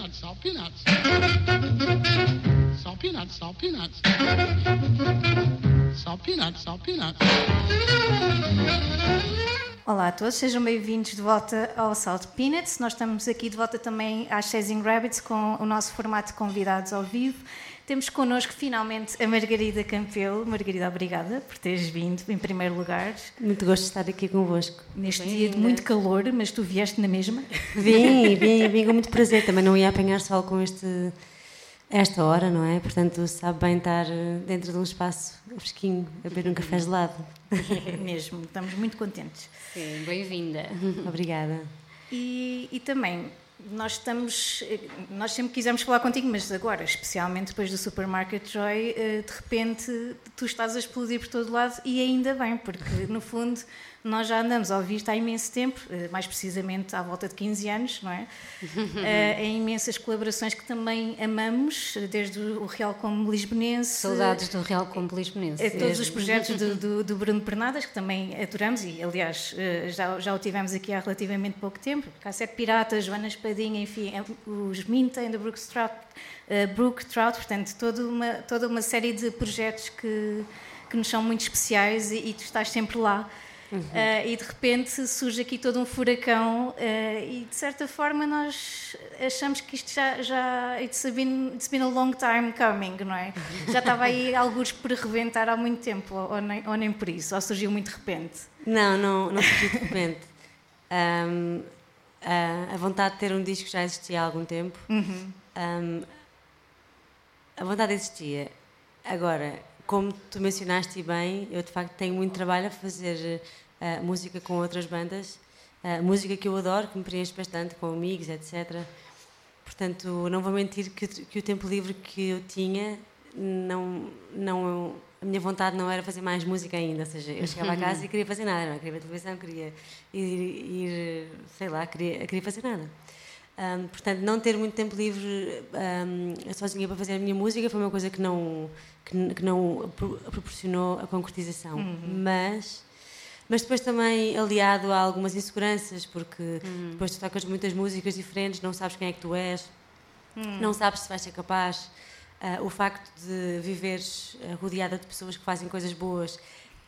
peanuts, salt peanuts. Salt peanuts, salt peanuts. Salt peanuts, salt peanuts. Olá a todos, sejam bem-vindos de volta ao Salt Peanuts. Nós estamos aqui de volta também às Chasing Rabbits com o nosso formato de convidados ao vivo. Temos connosco finalmente a Margarida Campelo. Margarida, obrigada por teres vindo em primeiro lugar. Muito gosto de estar aqui convosco. Neste dia de muito calor, mas tu vieste na mesma? Vim, vim, vim com muito prazer. Também não ia apanhar sol com este, esta hora, não é? Portanto, sabe bem estar dentro de um espaço fresquinho, a beber um café gelado. É mesmo, estamos muito contentes. Sim, bem-vinda. Obrigada. E, e também nós estamos, nós sempre quisemos falar contigo, mas agora, especialmente depois do Supermarket Joy, eh, de repente tu estás a explodir por todo lado e ainda bem, porque no fundo nós já andamos a ouvir isto há imenso tempo, eh, mais precisamente à volta de 15 anos, não é? Eh, em imensas colaborações que também amamos, desde o Real como Lisbonense. Saudades do Real como Lisbonense. Todos os projetos do, do, do, Bruno Pernadas, que também adoramos, e aliás já, já o tivemos aqui há relativamente pouco tempo. Cassete Pirata, Joana Espadinha, enfim, os Minta and the Brook Trout, uh, Brook Trout portanto, toda uma, toda uma série de projetos que, que nos são muito especiais e, e tu estás sempre lá. Uhum. Uh, e de repente surge aqui todo um furacão uh, e de certa forma nós achamos que isto já, já it's, been, it's been a long time coming, não é? Já estava aí alguns por reventar há muito tempo, ou nem, ou nem por isso, ou surgiu muito de repente? Não, não, não surgiu de repente. Um, uh, a vontade de ter um disco já existia há algum tempo. Uhum. Um, a vontade existia. Agora, como tu mencionaste bem, eu de facto tenho muito trabalho a fazer uh, música com outras bandas, uh, música que eu adoro, que me preenche bastante, com amigos, etc. Portanto, não vou mentir que, que o tempo livre que eu tinha, não, não, a minha vontade não era fazer mais música ainda, ou seja, eu chegava a casa e queria fazer nada, não queria ver televisão, queria ir, ir sei lá, queria, queria fazer nada. Um, portanto, não ter muito tempo livre um, sozinha para fazer a minha música foi uma coisa que não, que, que não proporcionou a concretização. Uhum. Mas, mas depois também aliado a algumas inseguranças, porque Uhum. depois tu tocas muitas músicas diferentes, não sabes quem é que tu és, Uhum. não sabes se vais ser capaz. Uh, o facto de viveres uh, rodeada de pessoas que fazem coisas boas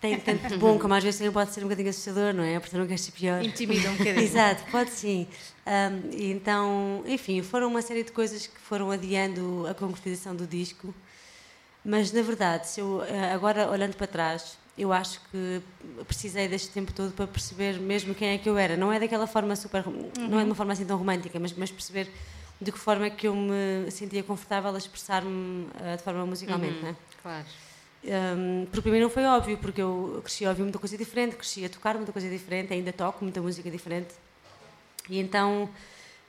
tem tanto de bom como às vezes também pode ser um bocadinho assustador, não é? Porque não queres ser pior. Intimida um bocadinho. Exato, pode sim. Um, e então, enfim, foram uma série de coisas que foram adiando a concretização do disco. Mas, na verdade, se eu, eh, agora olhando para trás, eu acho que precisei deste tempo todo para perceber mesmo quem é que eu era. Não é daquela forma super. Não é de uma forma assim tão romântica, mas, mas perceber de que forma é que eu me sentia confortável a expressar-me uh, de forma musicalmente, Uhum, não é? Claro. Um, porque para mim não foi óbvio, porque eu cresci a ouvir muita coisa diferente, cresci a tocar muita coisa diferente, ainda toco muita música diferente. E então,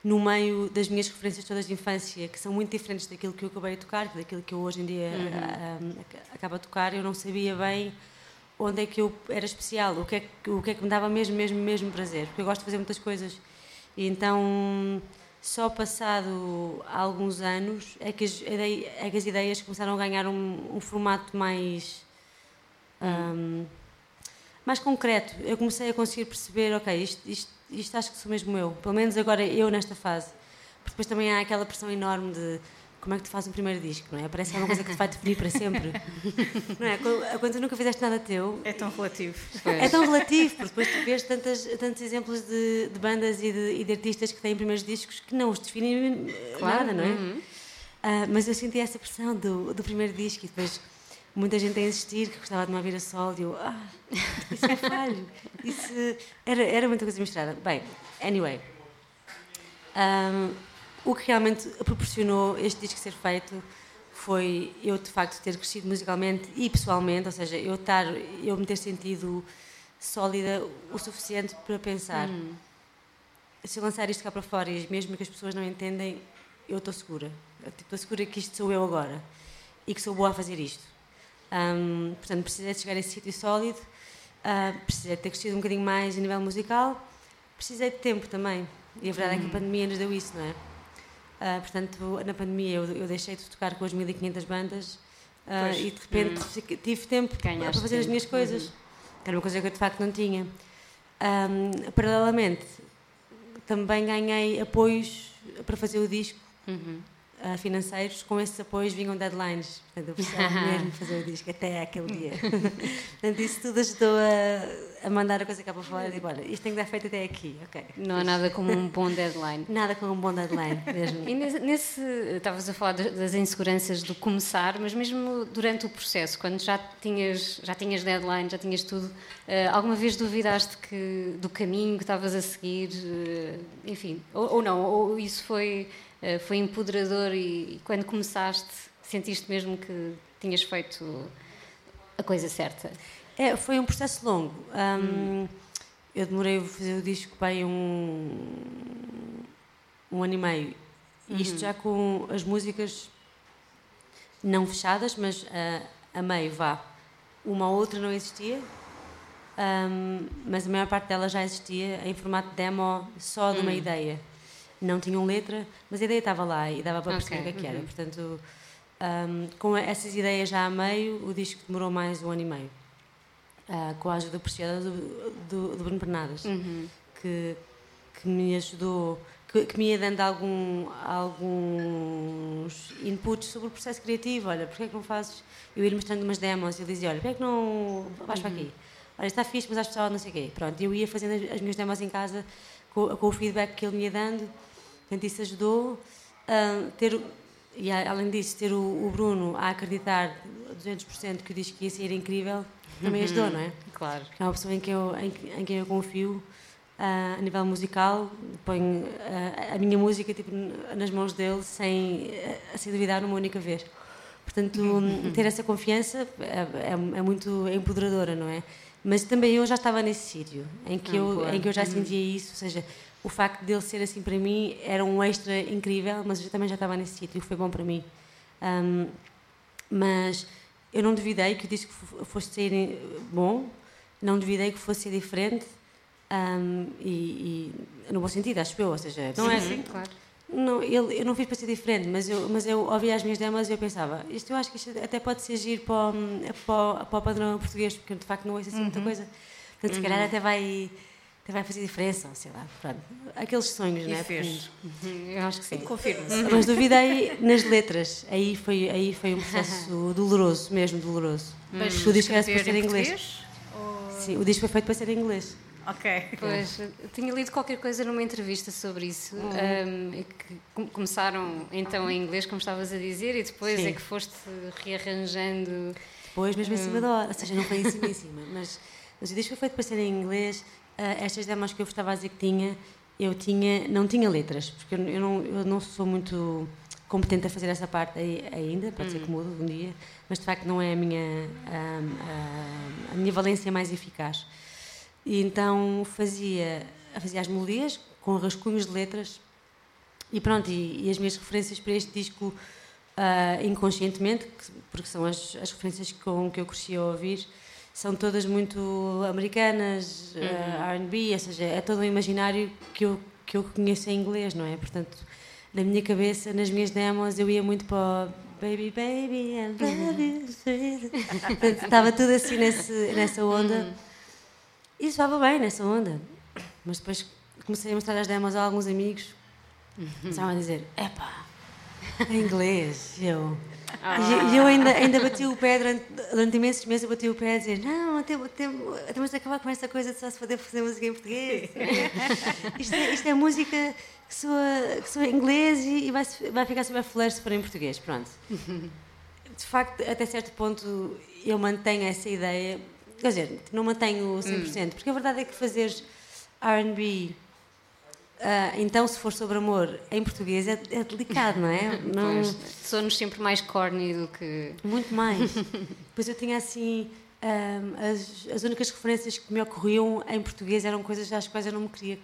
no meio das minhas referências todas de infância, que são muito diferentes daquilo que eu acabei a tocar, daquilo que eu hoje em dia Uhum. um, acabo a tocar, eu não sabia bem onde é que eu era especial, o que é que, o que, é que me dava mesmo, mesmo, mesmo prazer, porque eu gosto de fazer muitas coisas. E então, só passado alguns anos é que as, é que as ideias começaram a ganhar um, um formato mais um, mais concreto. Eu comecei a conseguir perceber, ok, isto, isto, isto acho que sou mesmo eu, pelo menos agora eu nesta fase. Porque depois também há aquela pressão enorme de como é que tu fazes um primeiro disco, não é? Parece que é uma coisa que te vai definir para sempre. não é? Quando- tu nunca fizeste nada teu, É tão relativo. é tão relativo, porque depois tu vês tantas, tantos exemplos de, de bandas e de, e de artistas que têm primeiros discos que não os definem eh, Claro, nada, não é? uhum. Ah, mas eu senti essa pressão do, do primeiro disco e depois muita gente a insistir que gostava de me ouvir a sol e eu, ah, isso é falho. Isso era, era muita coisa misturada. Bem, anyway. Ahm, o que realmente proporcionou este disco ser feito foi eu de facto ter crescido musicalmente e pessoalmente, ou seja, eu estar, eu me ter sentido sólida o suficiente para pensar se eu lançar isto cá para fora e mesmo que as pessoas não entendem, eu estou segura. Tipo, Estou segura que isto sou eu agora e que sou boa a fazer isto. Ahm, portanto, precisei de chegar a esse sítio sólido, ah, precisei de ter crescido um bocadinho mais a nível musical, precisei de tempo também. E a verdade é que a pandemia nos deu isso, não é? Ah, portanto, na pandemia eu, eu deixei de tocar com as 1500 bandas Pois. e de repente fiquei- tive tempo Ganhaste para fazer as tempo. minhas coisas. Que era uma coisa que eu de facto não tinha. Ahm, paralelamente, também ganhei apoios para fazer o disco uhum. Uh, financeiros, com esses apoios vinham deadlines. Portanto, eu precisava mesmo fazer o disco até aquele dia. Portanto, isso tudo ajudou a, a mandar a coisa cá para fora e digo, olha, isto tem que dar feito até aqui. Okay. Não há nada como um bom deadline. nada como um bom deadline, mesmo. E nesse, estavas a falar das inseguranças do começar, mas mesmo durante o processo, quando já tinhas, já tinhas deadline, já tinhas tudo, uh, alguma vez duvidaste que, do caminho que estavas a seguir? Uh, enfim, ou, ou não, ou isso foi foi empoderador e, e quando começaste sentiste mesmo que tinhas feito a coisa certa? É, foi um processo longo. Um, hum. Eu demorei a fazer o disco bem um, um ano e meio. Uhum. Isto já com as músicas não fechadas, mas uh, a meio vá. Uma ou outra não existia, um, mas a maior parte delas já existia em formato demo só de uma uhum. ideia não tinham letra, mas a ideia estava lá e dava para perceber okay. o que, é era. Uhum. Portanto, um, com essas ideias já a meio, o disco demorou mais um ano e meio. Uh, com a ajuda preciosa do, do, do Bruno Pernadas, uhum. que, que me ajudou, que, que, me ia dando algum, alguns inputs sobre o processo criativo. Olha, porquê é que não fazes? Eu ia mostrando umas demos e ele dizia: Olha, porquê é que não vais para aqui? Olha, está fixe, mas acho que não sei o quê. Pronto, eu ia fazendo as, as minhas demos em casa com, com o feedback que ele me ia dando Portanto, isso ajudou a ter, e além disso, ter o, o Bruno a acreditar 200% que o disco ia ser incrível, também uhum. ajudou, não é? Claro. É uma pessoa em quem eu, em, em quem eu confio. Uh, a nível musical, ponho uh, a minha música tipo, nas mãos dele sem, uh, sem duvidar numa única vez. Portanto, uhum. ter essa confiança é, é, é, muito empoderadora, não é? Mas também eu já estava nesse sítio em que, ah, eu, em que eu já uhum. sentia isso, ou seja, o facto dele ser assim para mim era um extra incrível, mas eu também já estava nesse sítio, foi bom para mim. Um, mas eu não duvidei que o disco fosse ser bom, não duvidei que fosse ser diferente, um, e, e, no bom sentido, acho eu, ou seja, não sim, é assim, claro. Não, ele, eu não fiz para ser diferente, mas eu, mas eu ouvia as minhas demos e eu pensava, isto eu acho que isto até pode ser giro para, para, para o padrão português, porque de facto não ouço assim uhum. muita coisa. Portanto, uhum. se calhar até vai vai fazer diferença, sei lá, pronto. Aqueles sonhos, não é? Fez. Uhum, eu acho que sim. Confirmo-se. Mas duvidei nas letras. Aí foi, aí foi um processo doloroso, mesmo doloroso. Mas o disco era para ser em inglês? Ou... Sim, o disco foi feito para ser em inglês. Ok. Pois, eu tinha lido qualquer coisa numa entrevista sobre isso. Uhum. Um, que começaram então em inglês, como estavas a dizer, e depois Sim. é que foste rearranjando. Depois, mesmo em cima da hora. Ou seja, não foi em cima, em cima. Mas, mas o disco foi feito para ser em inglês estas demos que eu estava a dizer que tinha, eu tinha, não tinha letras, porque eu, não, eu não sou muito competente a fazer essa parte ainda, pode ser que hum. mude um dia, mas de facto não é a minha, a, a, a minha valência mais eficaz. E então fazia, fazia as melodias com rascunhos de letras e pronto, e, e as minhas referências para este disco uh, inconscientemente, porque são as, as referências com que eu cresci a ouvir, são todas muito americanas, uhum. uh, R&B, ou seja, é todo um imaginário que eu, que eu conheço em inglês, não é? Portanto, na minha cabeça, nas minhas demos, eu ia muito para Baby, baby, I love you. Portanto, estava tudo assim nesse, nessa onda. Uhum. E estava bem nessa onda. Mas depois comecei a mostrar as demos a alguns amigos. Uhum. Estavam a dizer, epá, em inglês. Eu, ah. E, eu ainda, ainda bati o pé durante, durante imensos meses, eu bati o pé a dizer: Não, temos, temos de acabar com esta coisa de só se poder fazer música em português. isto, é, isto é música que soa, que soa em inglês e, e vai, vai ficar super flash se for em português. Pronto. De facto, até certo ponto, eu mantenho essa ideia. Quer dizer, não mantenho 100%, hum. porque a verdade é que fazeres RB Uh, então, se for sobre amor em português, é, é delicado, não é? Não... Somos sempre mais corny do que. Muito mais. pois eu tinha assim. Um, ah, as, as únicas referências que me ocorriam em português eram coisas às quais eu não me queria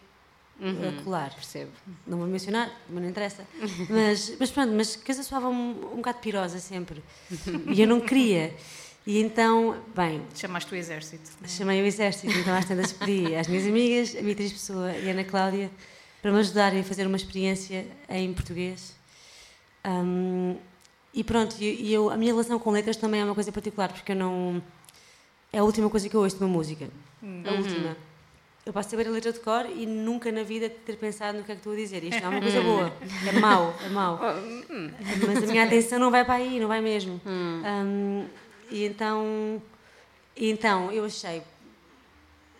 uhum, colar. Percebo. Não vou mencionar, mas não interessa. Mas, mas pronto, mas coisas soavam um, um bocado pirosa sempre. E eu não queria. E então, bem. Chamaste o exército. Chamei o exército, então às tantas pedi às minhas amigas, a Beatriz Pessoa e a Ana Cláudia para me ajudarem a fazer uma experiência em português. Um, e pronto, e eu, a minha relação com letras também é uma coisa particular, porque eu não. É a última coisa que eu ouço de uma música. Uhum. A última. eu posso saber a letra de cor e nunca na vida ter pensado no que é que estou a dizer. Isto não é uma coisa boa. É mau, é mau. Mas a minha atenção não vai para aí, não vai mesmo. Um, e então, e então eu achei,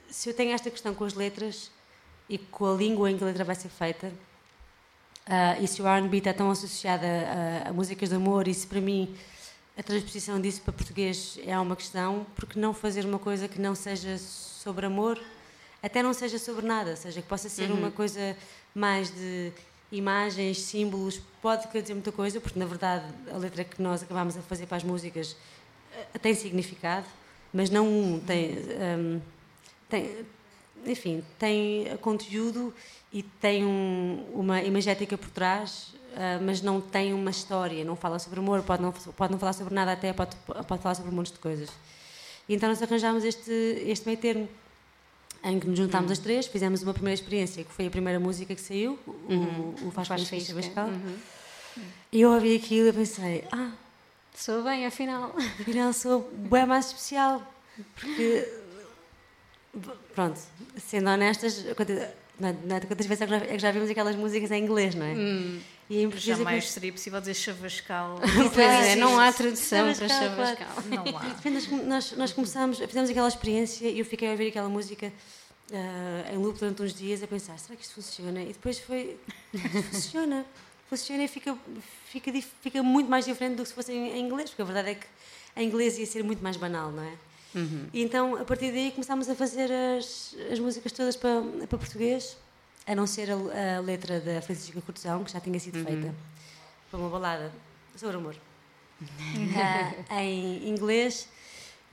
se eu tenho esta questão com as letras e com a língua em que a letra vai ser feita, uh, e se o R&B está tão associado a, a, a músicas de amor, e se para mim a transposição disso para português é uma questão, porque não fazer uma coisa que não seja sobre amor, até não seja sobre nada, seja que possa ser uhum. uma coisa mais de imagens, símbolos, pode querer dizer muita coisa, porque na verdade a letra que nós acabámos a fazer para as músicas uh, tem significado, mas não um, tem, um, tem enfim, tem conteúdo e tem um, uma imagética por trás, uh, mas não tem uma história, não fala sobre amor, pode não, pode não falar sobre nada, até pode, pode falar sobre um monte de coisas. E então nós arranjámos este, este meio termo, em que nos juntámos hum. as três, fizemos uma primeira experiência, que foi a primeira música que saiu, uhum. o, o Faz Faz Ficha Bascal. Uhum. E eu ouvi aquilo e pensei, ah, sou bem, afinal. Afinal sou bem mais especial, porque pronto, sendo honestas, quantas vezes é, é que já vimos aquelas músicas em inglês, não é? Hum. E em Jamais que... seria possível dizer chavascal. pois é, não há tradução para chavascal. Não há. nós, nós começamos, fizemos aquela experiência e eu fiquei a ouvir aquela música uh, em loop durante uns dias a pensar, será que isto funciona? E depois foi, funciona. Funciona e fica, fica, fica muito mais diferente do que se fosse em, em inglês, porque a verdade é que em inglês ia ser muito mais banal, não é? Uhum. E então, a partir daí, começámos a fazer as, as músicas todas para, para português, a não ser a, a letra da Francisca Cortesão, que já tinha sido uhum. feita, para uma balada sobre amor, uh, em inglês,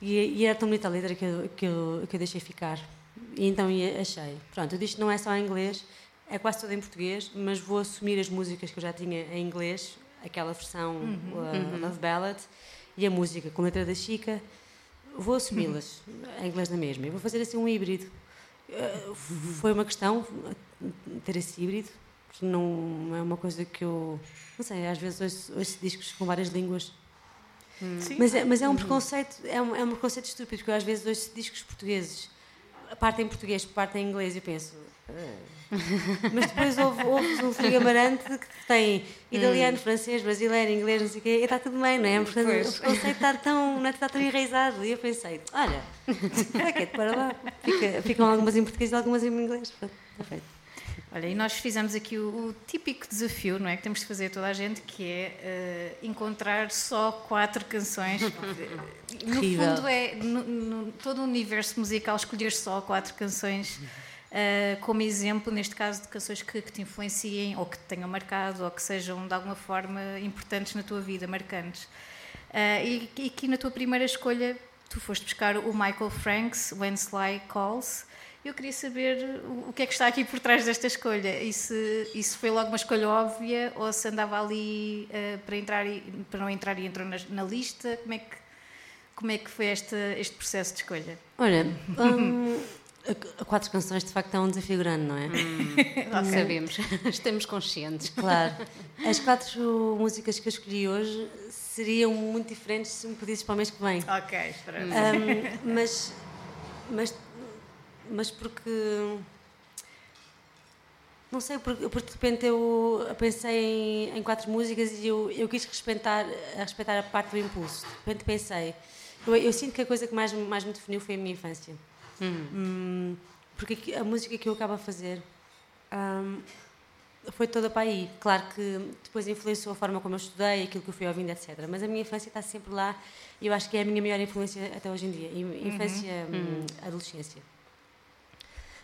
e, e, era tão bonita a letra que eu, que eu, que eu deixei ficar. E então achei, pronto, eu disse não é só em inglês, é quase toda em português, mas vou assumir as músicas que eu já tinha em inglês, aquela versão uhum. uh, Love Ballad, e a música com letra da Chica, vou assumi-las em inglês na mesma e vou fazer assim um híbrido. Uh, foi uma questão ter esse híbrido, porque não é uma coisa que eu. Não sei, às vezes ouço, ouço discos com várias línguas. Hum. Mas, é, mas é um preconceito, é um, é um preconceito estúpido, porque eu às vezes ouço discos portugueses, parte em português, parte em inglês, e penso. Uh, mas depois houve, houve um Filipe Amarante que tem italiano, hum. francês, brasileiro, inglês, não sei o quê, e está tudo bem, não é? Portanto, pois. o conceito está tão, não é, está tão enraizado. E eu pensei, olha, para quê? Para lá. Fica, ficam algumas em português e algumas em inglês. Perfeito. Olha, e nós fizemos aqui o, o, típico desafio, não é? Que temos de fazer toda a gente, que é uh, encontrar só quatro canções. no fundo, é no, no, todo o universo musical escolher só quatro canções uh, como exemplo, neste caso, de canções que, que, te influenciem ou que te tenham marcado ou que sejam de alguma forma importantes na tua vida, marcantes. Uh, e, e que na tua primeira escolha tu foste buscar o Michael Franks, When Sly Calls. Eu queria saber o que é que está aqui por trás desta escolha. E se, se foi logo uma escolha óbvia ou se andava ali uh, para, entrar e, para não entrar e entrou na, na, lista? Como é que, como é que foi este, este processo de escolha? Olha, um, Quatro canções de facto é um desafio grande, não é? Hum, okay. Sabemos, estamos conscientes. Claro. As quatro músicas que eu escolhi hoje seriam muito diferentes se me pedisses para o mês que vem. Ok, espera. Um, mas, mas, mas porque. Não sei, porque, porque de repente eu pensei em, em quatro músicas e eu, eu quis respeitar, respeitar a parte do impulso. De repente pensei. Eu, eu sinto que a coisa que mais, mais me definiu foi a minha infância. Hum. porque a música que eu acabo a fazer um, foi toda para aí. Claro que depois influenciou a forma como eu estudei, aquilo que eu fui ouvindo, etc. Mas a minha infância está sempre lá e eu acho que é a minha maior influência até hoje em dia. Infância, uhum. hum, adolescência.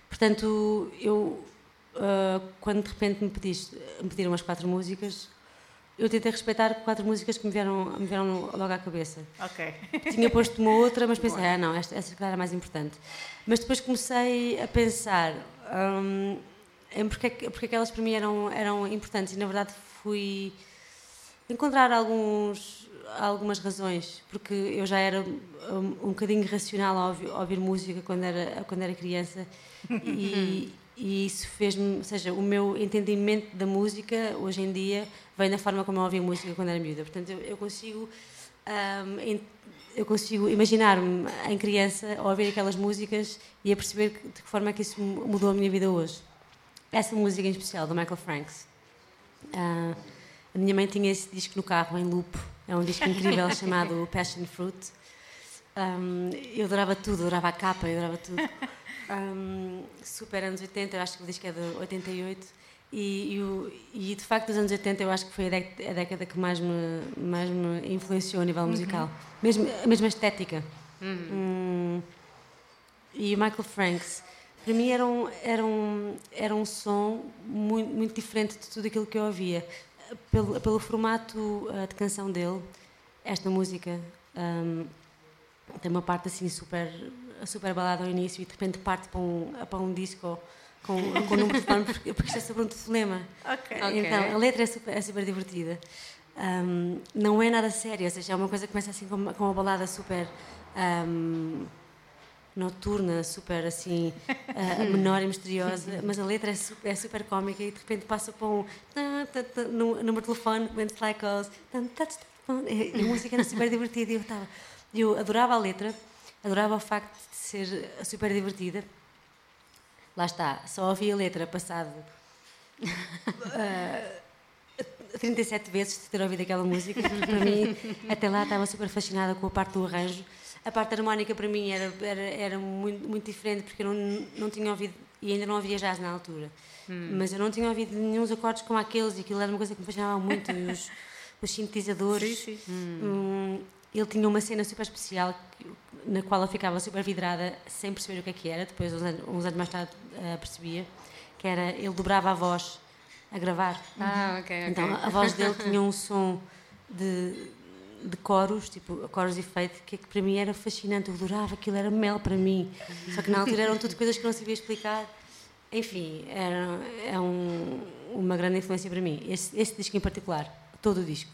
Portanto, eu, uh, quando de repente me, pediste, me pediram as quatro músicas, eu tentei respeitar quatro músicas que me vieram, me vieram logo à cabeça. Ok. Tinha posto uma outra, mas pensei, ah, não, esta, esta era mais importante. Mas depois comecei a pensar um, em porque, porque aquelas para mim eram, eram importantes e, na verdade, fui encontrar alguns, algumas razões, porque eu já era um, um bocadinho racional ao ouvir, ouvir, música quando era, quando era criança e, e isso fez-me, ou seja, o meu entendimento da música hoje em dia vem da forma como eu ouvia música quando era miúda. Portanto, eu, eu consigo um, eu consigo imaginar-me em criança a ouvir aquelas músicas e a perceber de que forma é que isso mudou a minha vida hoje. Essa música em especial, do Michael Franks. Uh, a minha mãe tinha esse disco no carro, em loop. É um disco incrível chamado Passion Fruit. Um, eu adorava tudo, adorava a capa, eu adorava tudo. Um, super anos 80, eu acho que o disco é de 88. E, e, e, de facto, os anos 80 eu acho que foi a década, a década que mais me, mais me influenciou a nível musical. Uhum. Mesmo, a mesma estética. Uhum. Hum, e o Michael Franks, para mim, era um, era um, era um som muito, muito diferente de tudo aquilo que eu ouvia. Pelo, pelo formato uh, de canção dele, esta música um, tem uma parte assim super, super balada ao início e de repente parte para um, para um disco com, com o número de telefone, porque, porque isto é sobre um telefonema. Okay. Então, a letra é super, é super divertida. Um, não é nada sério, ou seja, é uma coisa que começa assim com uma, com uma balada super um, noturna, super assim, uh, menor e misteriosa, mas a letra é super, é super cómica e de repente passa para um número de telefone, when fly calls, e a música era super divertida e eu estava. Eu adorava a letra, adorava o facto de ser super divertida Lá está, só ouvi a letra passado uh, 37 vezes de ter ouvido aquela música. Para mim, até lá estava super fascinada com a parte do arranjo. A parte harmónica para mim era, era, era muito, muito diferente porque eu não, não tinha ouvido e ainda não ouvia jazz na altura. Hum. Mas eu não tinha ouvido nenhum acordes como aqueles e aquilo era uma coisa que me fascinava muito. os, os sintetizadores. Sim, sim. Hum. Ele tinha uma cena super especial na qual eu ficava super vidrada sem perceber o que é que era. Depois, uns anos, uns anos mais tarde, uh, percebia que era ele dobrava a voz a gravar. Ah, ok, ok. Então a voz dele tinha um som de, de coros, tipo coros efeito, que, é que para mim era fascinante. Eu adorava aquilo, era mel para mim. Só que na altura eram tudo coisas que eu não sabia explicar. Enfim, era, é um, uma grande influência para mim. Esse, esse disco em particular, todo o disco.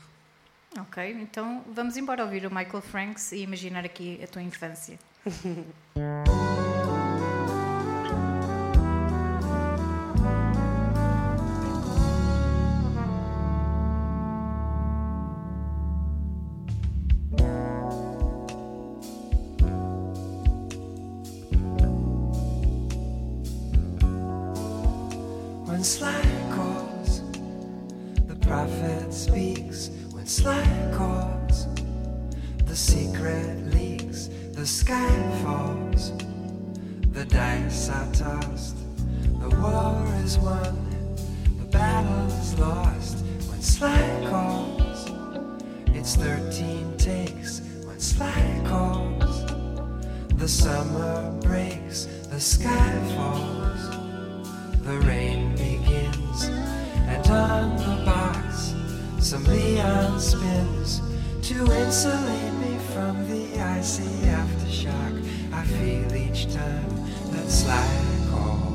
Ok, então vamos embora ouvir o Michael Franks e imaginar aqui a tua infância. dice are tossed, the war is won, the battle is lost. When Slack calls, it's 13 takes. When Slack calls, the summer breaks, the sky falls, the rain begins, and on the box some Leon spins. To insulate me from the icy aftershock I feel each time that slack off.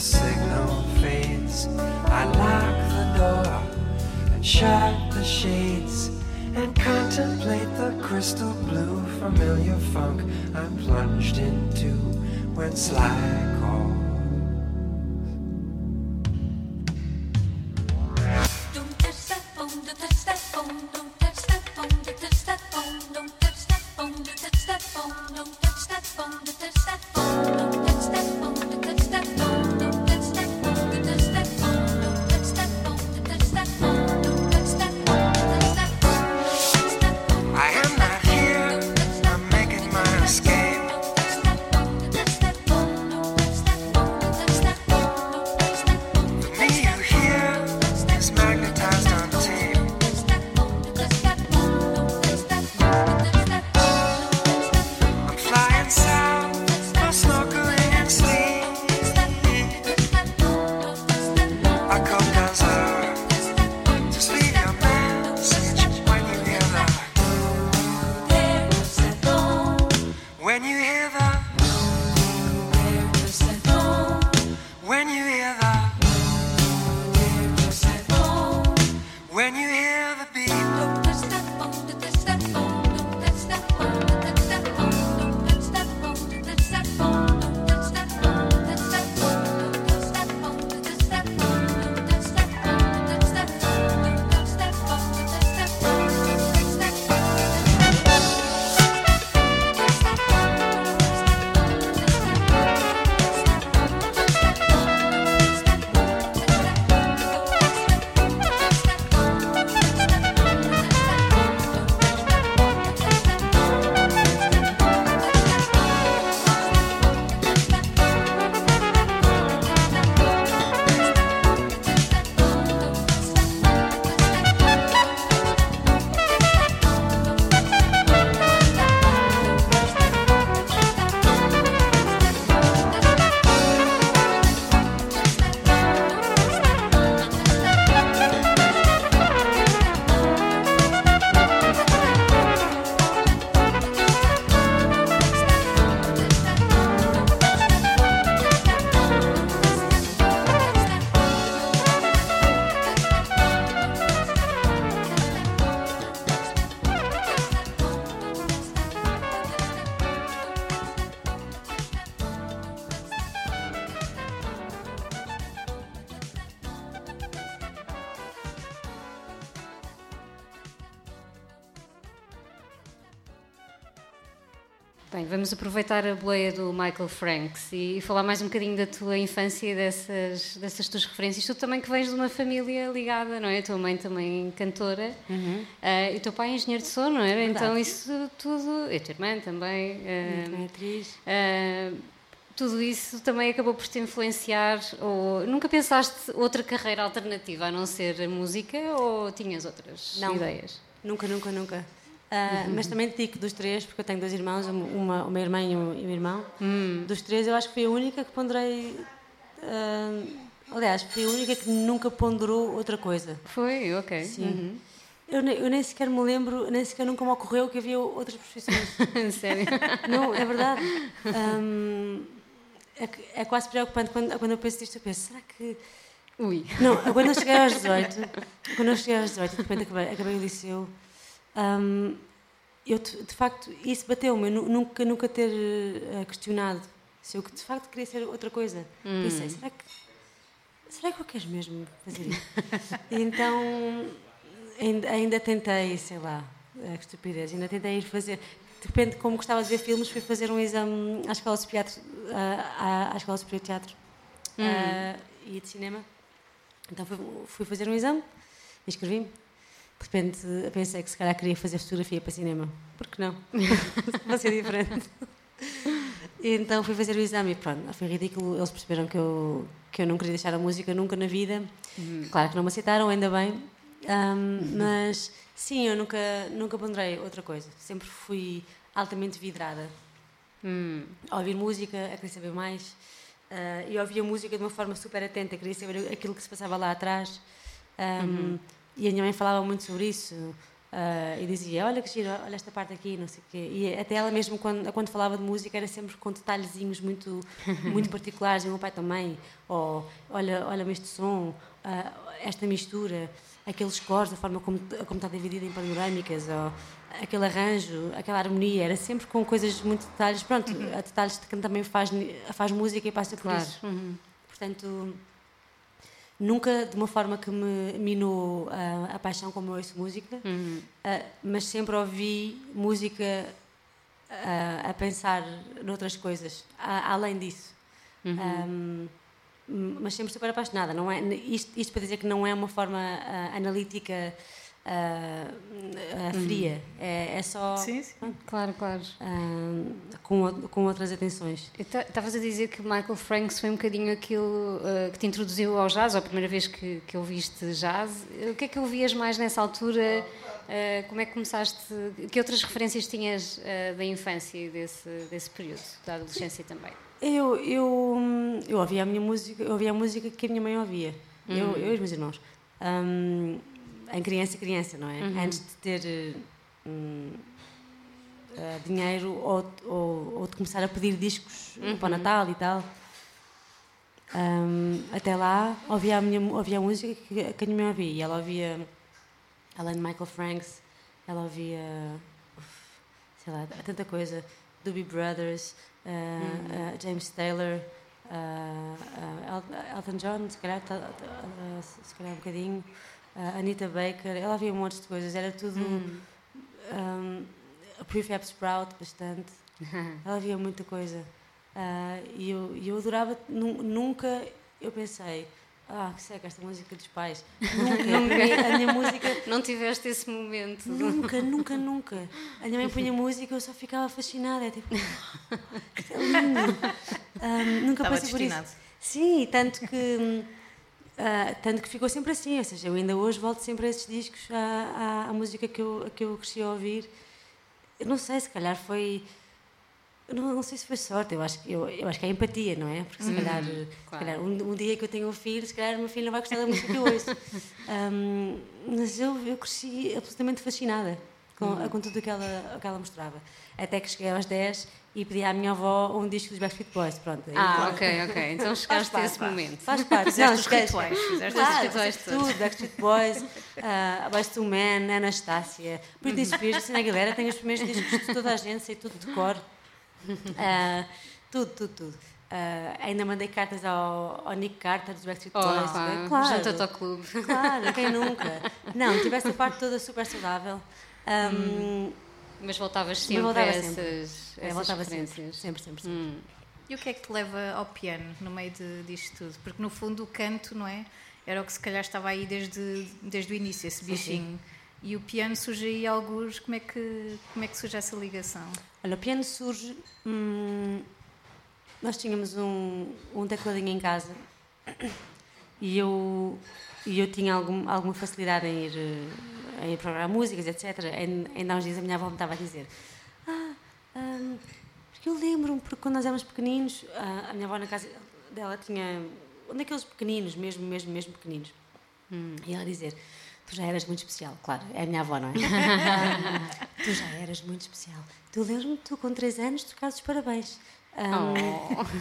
The signal fades. I lock the door and shut the shades and contemplate the crystal blue familiar funk I'm plunged into when slack calls. Aproveitar a boleia do Michael Franks e falar mais um bocadinho da tua infância e dessas, dessas tuas referências. Tu também que vens de uma família ligada, não é? A tua mãe também cantora ah, e o teu pai é engenheiro de som, não era? Então isso tudo... E a tua irmã também. é atriz. ah, tudo isso também acabou por te influenciar? Ou nunca pensaste outra carreira alternativa a não ser a música ou tinhas outras Não. ideias? Nunca, nunca, nunca. Ah, Mas também te digo dos três, porque eu tenho dois irmãos, uma, uma irmã e um, e um irmão. Dos três, eu acho que fui a única que ponderei. ah, aliás, fui a única que nunca ponderou outra coisa. Foi? Ok. Sim. Eu, nem, eu nem sequer me lembro, nem sequer nunca me ocorreu que havia outras profissões. Sério? Não, é verdade. Hum, é, que- é quase preocupante quando, quando eu penso disto. Eu penso, será que. Ui. Não, quando eu cheguei aos 18, quando eu cheguei aos 18, de repente acabei, acabei o liceu, hum, eu de, facto, isso bateu-me. Eu nu- nunca, nunca ter eh, questionado se eu de facto queria ser outra coisa. Pensei, será que. Será que eu quero mesmo fazer isso? Então, ainda, ainda tentei, sei lá, que estupidez, ainda tentei ir fazer. De repente, como gostava de ver filmes, fui fazer um exame à Escola Superior, de- à, à Escola Superior de Teatro ah, e de Cinema. Então fui, fui fazer um exame, inscrevi-me. De repente pensei que se calhar queria fazer fotografia para cinema. Por que não? Vai ser diferente. E então fui fazer o exame e pronto, foi ridículo. Eles perceberam que eu, que eu não queria deixar a música nunca na vida. Claro que não me aceitaram, ainda bem. Ahm, Mas sim, eu nunca, nunca ponderei outra coisa. Sempre fui altamente vidrada. A ouvir música, a querer saber mais. Ah, e ouvia música de uma forma super atenta, queria saber aquilo que se passava lá atrás. Um, E a minha mãe falava muito sobre isso. Ah, e dizia, olha que giro, olha esta parte aqui, não sei o quê. E até ela mesmo, quando, quando falava de música, era sempre com detalhezinhos muito, muito particulares, e o meu pai também. Ou, olha, olha-me este som, ah, esta mistura, aqueles cores, a forma como, como está dividida em panorâmicas, ou aquele arranjo, aquela harmonia, era sempre com coisas muito detalhes. Pronto, a detalhes de quem também faz, faz música e passa por Claro. isso. Portanto, nunca de uma forma que me minou ah, a paixão como eu ouço música, ah, mas sempre ouvi música ah, a pensar noutras coisas, a- além disso. Ahm, mas sempre super apaixonada. Não é, isto, isto para dizer que não é uma forma analítica ah, ah, fria, é, é só Sim, sim. Claro, claro. ah, com, com outras atenções. Estavas a dizer que Michael Franks foi um bocadinho aquilo eh, que te introduziu ao jazz, ou a primeira vez que, que ouviste jazz. O que é que ouvias mais nessa altura? Eh, como é que começaste? Que outras referências tinhas da infância e desse, desse período, da adolescência também? Eu, eu, hum, eu ouvia a minha música, eu ouvia a música que a minha mãe ouvia. Eu, eu e os meus irmãos. Hum, em criança, criança, não é? Antes de ter eh, hum, eh, dinheiro ou, ou, ou de começar a pedir discos para o Natal e tal. Hum, até lá ouvia a, minha, ouvia a música que, que a minha mãe ouvia. E ela ouvia, além de Michael Franks, ela ouvia sei lá, tanta coisa. Doobie Brothers, uh, uh, James Taylor, uh, uh, El- Elton John, se calhar, uh, se calhar um bocadinho, uh, Anita Baker, ela havia um monte de coisas, era tudo. Um, Prefab Sprout, bastante. Ela havia muita coisa. Uh, e eu, eu adorava, nu- nunca eu pensei, ah, que seca esta música dos pais. Nunca, a minha- a minha música Não tiveste esse momento? Nunca, nunca, nunca. A minha mãe punha música e eu só ficava fascinada. É tipo, isto é lindo. Ahm, nunca Estava passei por isso. destinado. Sim, tanto que, ah, tanto que ficou sempre assim. Ou seja, eu ainda hoje volto sempre a esses discos, à, à, à música que eu, a que eu cresci a ouvir. Eu não sei, se calhar foi. eu Não, não sei se foi sorte, eu acho, que- eu, eu acho que é empatia, não é? Porque se calhar, se claro. calhar um, um dia que eu tenho um filho, se calhar o meu filho não vai gostar da música que eu ouço. Ahm, mas eu, eu cresci absolutamente fascinada com, com tudo o que ela, o que ela mostrava. Até que cheguei aos 10 e pedi à minha avó um disco dos Backstreet Boys. Pronto, Ah, ok, ok. Então chegaste a esse pá. momento. Faz parte. Fizeste os rituais, fizeste os rituais todos. tudo, Backstreet Boys, uh, Boyz II Men, Anastácia, Britney Spears, Cristina Aguilera, tenho os primeiros discos de toda a gente, sei tudo de cor. Uh, tudo, tudo, tudo. Uh, ainda mandei cartas ao, ao Nick Carter dos Backstreet Oh, Boys. pá, claro, junta-te ao clube. claro, quem nunca? Não, tive essa parte toda super saudável. Um, Mas voltavas Mas sempre voltava a sempre. essas, é, essas voltava sempre, sempre, sempre. sempre. Hum. E o que é que te leva ao piano no meio de, disto tudo? Porque no fundo o canto, não é? Era o que se calhar estava aí desde, desde o início, esse bichinho. E o piano surge aí alguns. Como é que, como é que surge essa ligação? Olha, o piano surge. hum, nós tínhamos um, um tecladinho em casa e eu, e eu tinha algum, alguma facilidade em ir, eh, em ir programar músicas, etc. Ainda há uns dias a minha avó me estava a dizer: Ah, hum, porque eu lembro-me, porque quando nós éramos pequeninos, ah, a minha avó na casa dela tinha um daqueles pequeninos, mesmo, mesmo, mesmo pequeninos. E ela a dizer: Tu já eras muito especial, claro, é a minha avó, não é? Tu já eras muito especial. Tu lembro-me, tu com 3 anos, tocares os parabéns. Ah,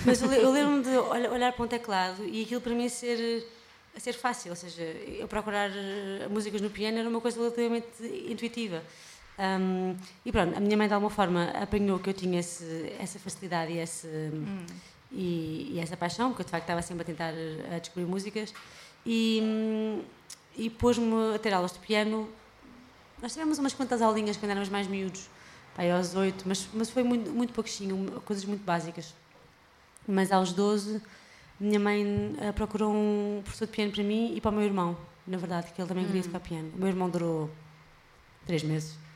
Mas eu, eu lembro-me de olha- olhar para um teclado e aquilo para mim ser, a ser fácil, ou seja, eu procurar eh, músicas no piano era uma coisa relativamente intuitiva. Um, e pronto, a minha mãe de alguma forma apanhou que eu tinha esse- essa facilidade e, esse, e, e essa paixão, porque eu de facto estava sempre a tentar eh, a descobrir músicas e, hum, e pôs-me a ter aulas de piano. Nós tivemos umas quantas aulinhas quando éramos mais miúdos, pá, aí aos oito, mas, mas foi muito, muito pouquinho, coisas muito básicas. Mas aos 12, minha mãe eh, procurou um professor de piano para mim e para o meu irmão, na verdade, que ele também queria tocar piano. O meu irmão durou três meses.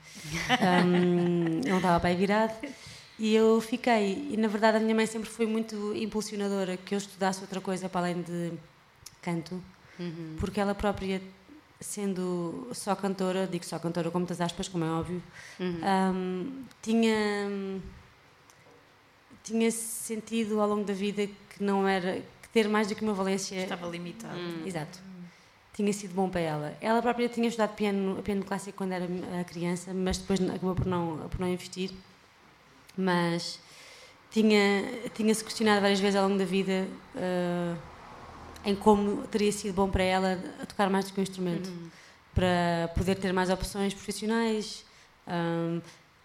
Um, não estava aí virado. E eu fiquei. E na verdade a minha mãe sempre foi muito impulsionadora que eu estudasse outra coisa para além de canto, porque ela própria, sendo só cantora, digo só cantora com muitas aspas, como é óbvio, um, tinha tinha sentido ao longo da vida que não era que ter mais do que uma valência Estava limitado. Exato. tinha sido bom para ela. Ela própria tinha estudado piano, piano clássico quando era criança, mas depois acabou por não, por não investir. Mas tinha, tinha-se questionado várias vezes ao longo da vida eh, em como teria sido bom para ela tocar mais do que um instrumento. Para poder ter mais opções profissionais, ahm,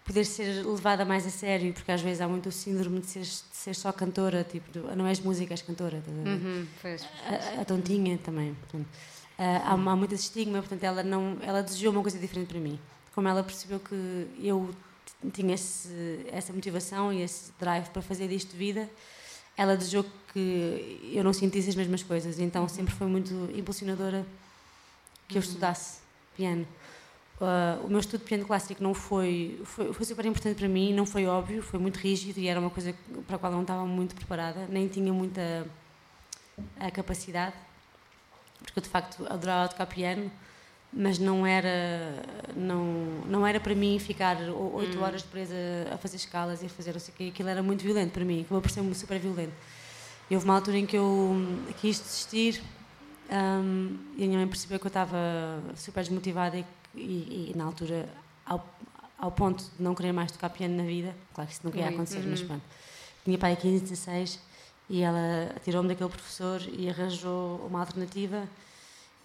poder ser levada mais a sério, porque às vezes há muito o síndrome de ser, de ser só cantora, tipo, não és música, és cantora. Uhum, pois. a, a tontinha também. portanto. Ah, há, há muito esse estigma, portanto, ela, não, ela desejou uma coisa diferente para mim. Como ela percebeu que eu tinha esse, essa motivação e esse drive para fazer disto de vida, ela desejou que eu não sentisse as mesmas coisas. Então sempre foi muito impulsionadora que eu estudasse piano. Ah, o meu estudo de piano clássico não foi, foi, foi super importante para mim, não foi óbvio, foi muito rígido e era uma coisa para a qual eu não estava muito preparada, nem tinha muita a capacidade, porque eu de facto adorava tocar piano, mas não era, não, não era para mim ficar oito horas presa a fazer escalas e a fazer não sei o quê, aquilo era muito violento para mim, acabou por ser super violento. E houve uma altura em que eu hum, quis desistir hum, e a minha mãe percebeu que eu estava super desmotivada e, e- e, na altura, ao, ao ponto de não querer mais tocar piano na vida, claro que isso nunca ia acontecer, mas uhum. pronto. Tinha pai 15, 16 e ela tirou-me daquele professor e arranjou uma alternativa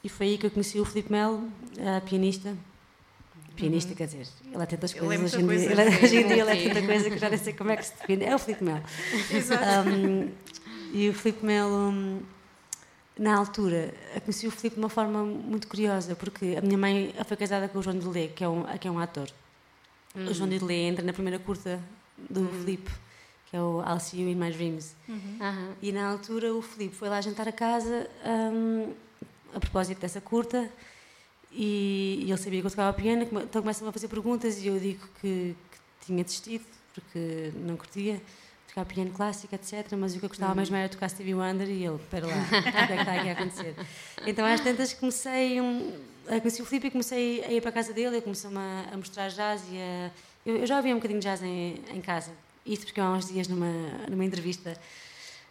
e foi aí que eu conheci o Filipe Melo, pianista. Pianista, quer dizer, ele é tantas é coisas muita hoje em dia. Ele, é- hoje em dia é coisa que já nem sei como é que se define. É o Filipe Melo. Um, e o Filipe Melo, na altura, conheci o Filipe de uma forma muito curiosa, porque a minha mãe foi casada com o João Delê, que é um, que é um ator. O João Delê entra na primeira curta do Filipe, que é o I'll See You in My Dreams. Aham. E na altura o Filipe foi lá jantar a casa hum, a propósito dessa curta e, e ele sabia que eu tocava piano, então começa-me a fazer perguntas e eu digo que, que tinha desistido porque não curtia tocar piano clássico, etc. Mas o que eu gostava mesmo era tocar Stevie Wonder e ele, espera lá, o que é que está aqui a acontecer? Então às tantas comecei, a conheci o Filipe e comecei a ir para a casa dele, ele começou-me a, a mostrar jazz e a, eu, eu já ouvia um bocadinho de jazz em, em casa. Isto porque há uns dias numa, numa entrevista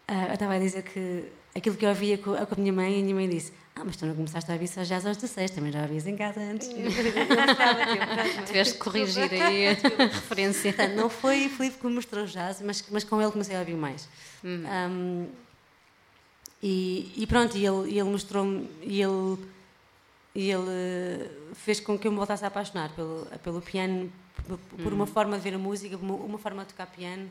ah, eu estava a dizer que aquilo que eu ouvia com, com a minha mãe, a minha mãe disse: Ah, mas tu não começaste a ouvir só jazz aos 16, também já ouvias em casa antes. Tiveste de corrigir aí a tua referência. Portanto, não foi o Filipe que me mostrou jazz, mas, mas com ele comecei a ouvir mais. Um, e, e pronto, e ele, e ele mostrou-me, e ele, e ele eh, fez com que eu me voltasse a apaixonar pelo, pelo piano, por, por uma forma de ver a música, uma forma de tocar piano.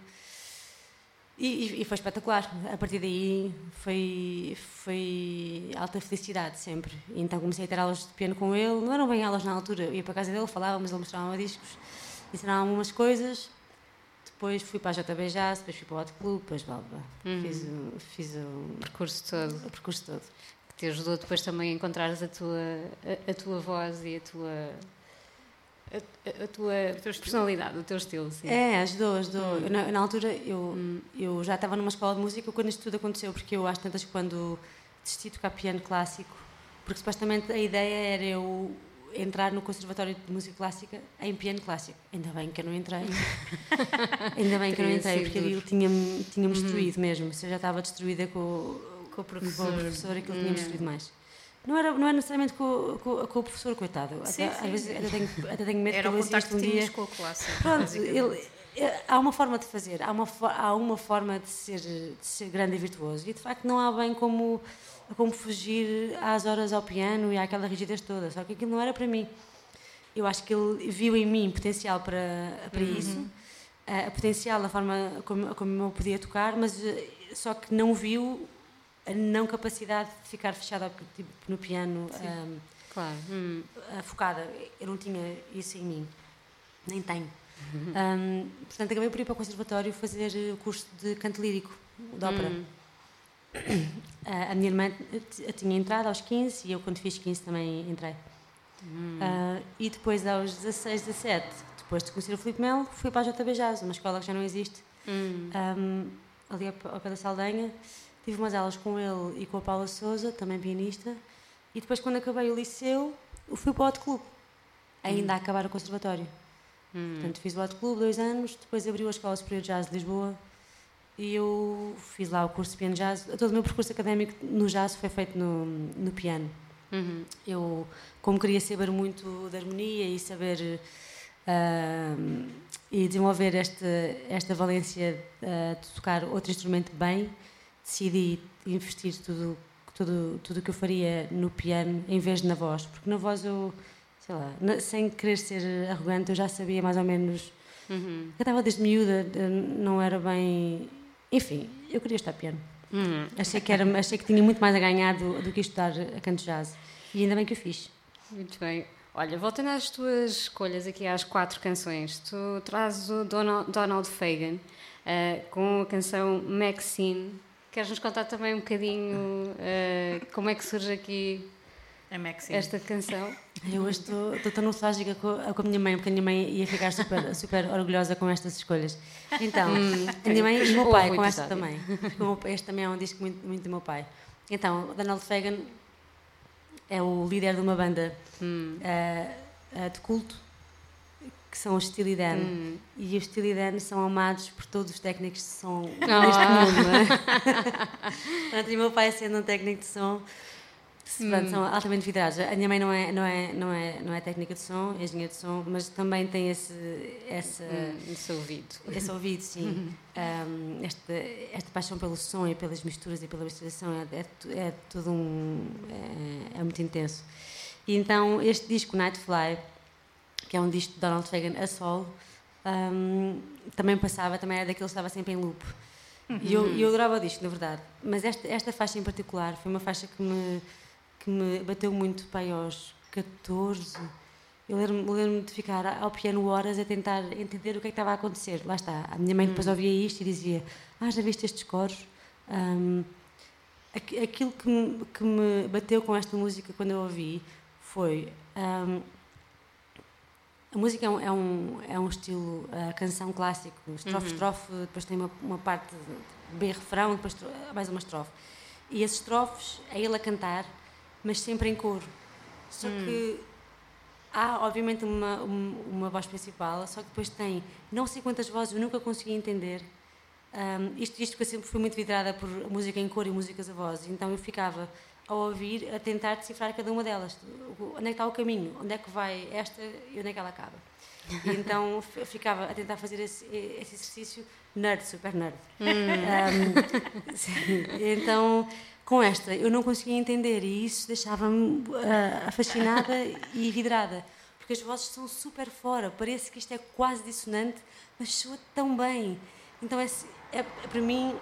E, e- foi espetacular. A partir daí foi, foi alta felicidade sempre. E então comecei a ter aulas de piano com ele. Não eram bem aulas na altura. Eu ia para a casa dele, falávamos, ele mostrava discos, ensinava-me umas coisas. Depois fui para a JB Jazz, depois fui para o Hot Club, depois blá, blá. Fiz, o, fiz o, percurso todo. o percurso todo. Que te ajudou depois também a encontrares a tua, a, a tua voz e a tua. A, a- a tua personalidade, o teu estilo, sim. É, ajudou, ajudou. Eu, na, na altura eu, eu já estava numa escola de música quando isto tudo aconteceu, porque eu às tantas quando desisti de tocar piano clássico, porque supostamente a ideia era eu entrar no Conservatório de Música Clássica em piano clássico. Ainda bem que eu não entrei. Ainda bem que eu não entrei, porque aquilo tinha-me tinha destruído mesmo. Se eu já estava destruída com, Com o com o professor. professor, aquilo tinha-me destruído mais. Não era, não era necessariamente com, o- com, com o professor, coitado. Sim, até, sim. Às vezes até tenho, até tenho medo Era que ele exista um dia. com a classe. Pronto, ele, é- há uma forma de fazer, há uma, há uma forma de ser, de ser grande e virtuoso. E de facto não há bem como, como fugir às horas ao piano e àquela rigidez toda. Só que aquilo não era para mim. Eu acho que ele viu em mim potencial para, para isso, a, a potencial na forma como, como eu podia tocar, mas eh, só que não viu a não capacidade de ficar fechada tipo, no piano. ahm, Claro. Hum. focada. Eu não tinha isso em mim. Nem tenho. Ahm, portanto, acabei por ir para o conservatório fazer eh, o curso de canto lírico, de ópera. Ah, a minha irmã tinha entrado aos 15 e eu, quando fiz 15, também entrei. Ah, e depois, aos 16, 17, depois de conhecer o Filipe Melo, fui para a JB Jazz, uma escola que já não existe, ali ao pé da Saldanha. Tive umas aulas com ele e com a Paula Souza, também pianista. E depois, quando acabei o liceu, eu fui para o Hot Club, ainda a acabar o conservatório. Portanto, fiz o Hot Club dois anos, depois abriu a Escola Superior de Jazz de Lisboa e eu fiz lá o curso de piano jazz. Todo o meu percurso académico no jazz foi feito no, no piano. Eu, como queria saber muito de harmonia e saber ah, e desenvolver esta, esta valência ah, de tocar outro instrumento bem, decidi investir tudo tudo tudo que eu faria no piano em vez de na voz, porque na voz eu sei lá, sem querer ser arrogante, eu já sabia mais ou menos. Eu estava desde miúda, não era bem. Enfim, eu queria estar piano. Achei, que era, achei que tinha muito mais a ganhar do, do que estudar a canto jazz. E ainda bem que o fiz. Muito bem. Olha, voltando às tuas escolhas aqui às quatro canções, tu trazes o Donald, Donald Fagan eh, com a canção Maxine. Queres nos contar também um bocadinho eh, como é que surge aqui A Maxine. esta canção? Eu hoje estou tão nostálgica com, a- com a minha mãe, porque a minha mãe ia ficar super, super orgulhosa com estas escolhas. Então, a minha mãe e o meu pai com esta também. Este também é um disco muito, muito do meu pai. Então, o Donald Fagan é o líder de uma banda ah, ah, de culto que são os Steely Dan. E os Steely Dan são amados por todos os técnicos de som deste mundo, não é? Portanto, e o meu pai sendo um técnico de som, pronto, são altamente vidrados. A minha mãe não é, não é, não é, não é técnica de som, é engenheira de som, mas também tem esse, essa, no seu ouvido. esse ouvido, sim. Um, esta, esta paixão pelo som e pelas misturas e pela misturação é, é, é tudo um. É, é muito intenso. E então, este disco, Nightfly, que é um disco de Donald Fagan a solo, um, também passava, também era daquele que estava sempre em loop. E eu, eu adorava o disco, na verdade. Mas esta, esta faixa em particular foi uma faixa que me, que me bateu muito pai aos 14. Eu lembro-me lembro de ficar ao piano horas a tentar entender o que é que estava a acontecer. Lá está. A minha mãe depois ouvia isto e dizia: Ah, já viste estes coros? Um, aqu- aquilo que me, que me bateu com esta música quando eu ouvi foi. um, a música é um, é um, é um estilo, a canção clássico, estrofe, estrofe, depois tem uma, uma parte de B refrão, depois mais uma estrofe. E as estrofes é ele a cantar, mas sempre em coro. Só que há, obviamente, uma, um- uma voz principal, só que depois tem não sei quantas vozes, eu nunca consegui entender. Um, isto, isto que eu sempre fui muito vidrada por música em cor e músicas a voz, então eu ficava a ouvir, a tentar decifrar cada uma delas. Onde é que está o caminho? Onde é que vai esta e onde é que ela acaba? E então f- ficava a tentar fazer esse, esse exercício nerd, super nerd. Um, sim. então, com esta, eu não conseguia entender e isso deixava-me ah, fascinada e vidrada. Porque as vozes são super fora, parece que isto é quase dissonante, mas soa tão bem. Então, é, é, para mim,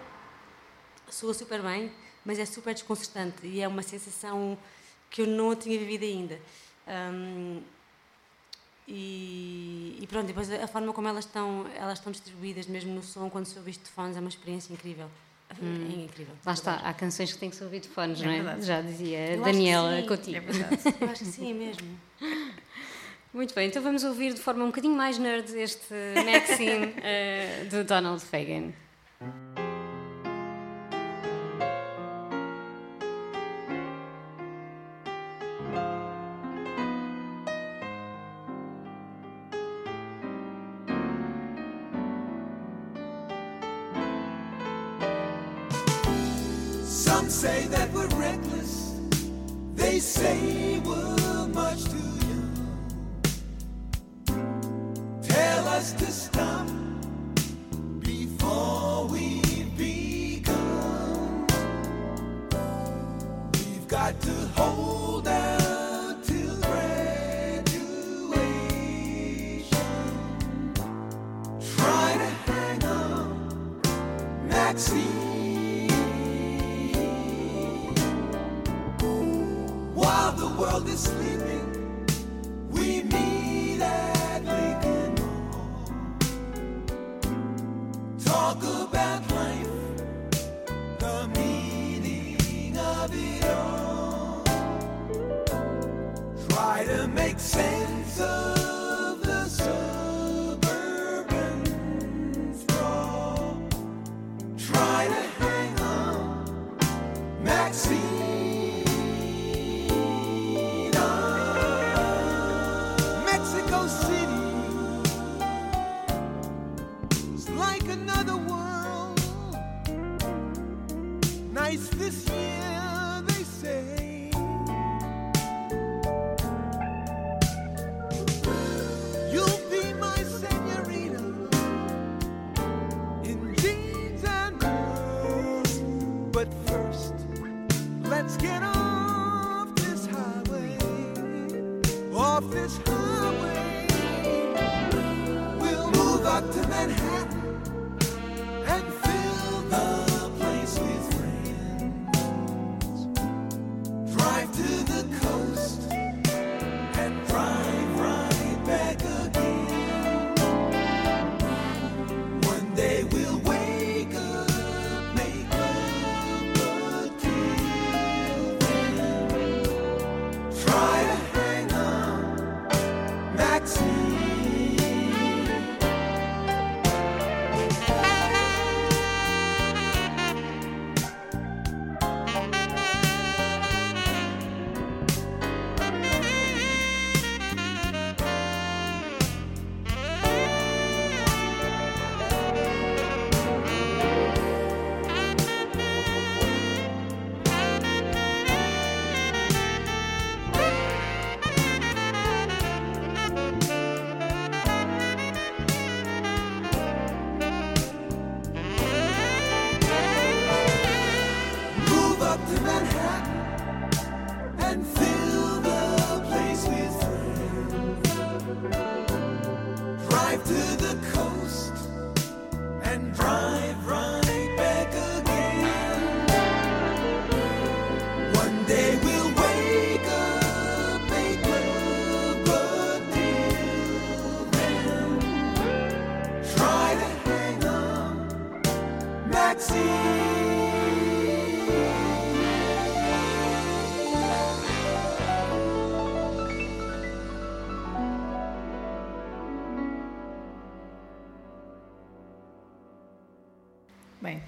soa super bem, mas é super desconcertante e é uma sensação que eu não tinha vivido ainda. Um, e, e pronto, depois a forma como elas estão, elas estão distribuídas mesmo no som, quando se ouve isto de fones, é uma experiência incrível. É incrível. Lá está, há canções que têm que ser ouvido de fones, É não é? verdade. Já dizia Eu Daniela contigo. É verdade. Eu acho que sim mesmo. Muito bem, então vamos ouvir de forma um bocadinho mais nerd este Maxine eh, do Donald Fagan.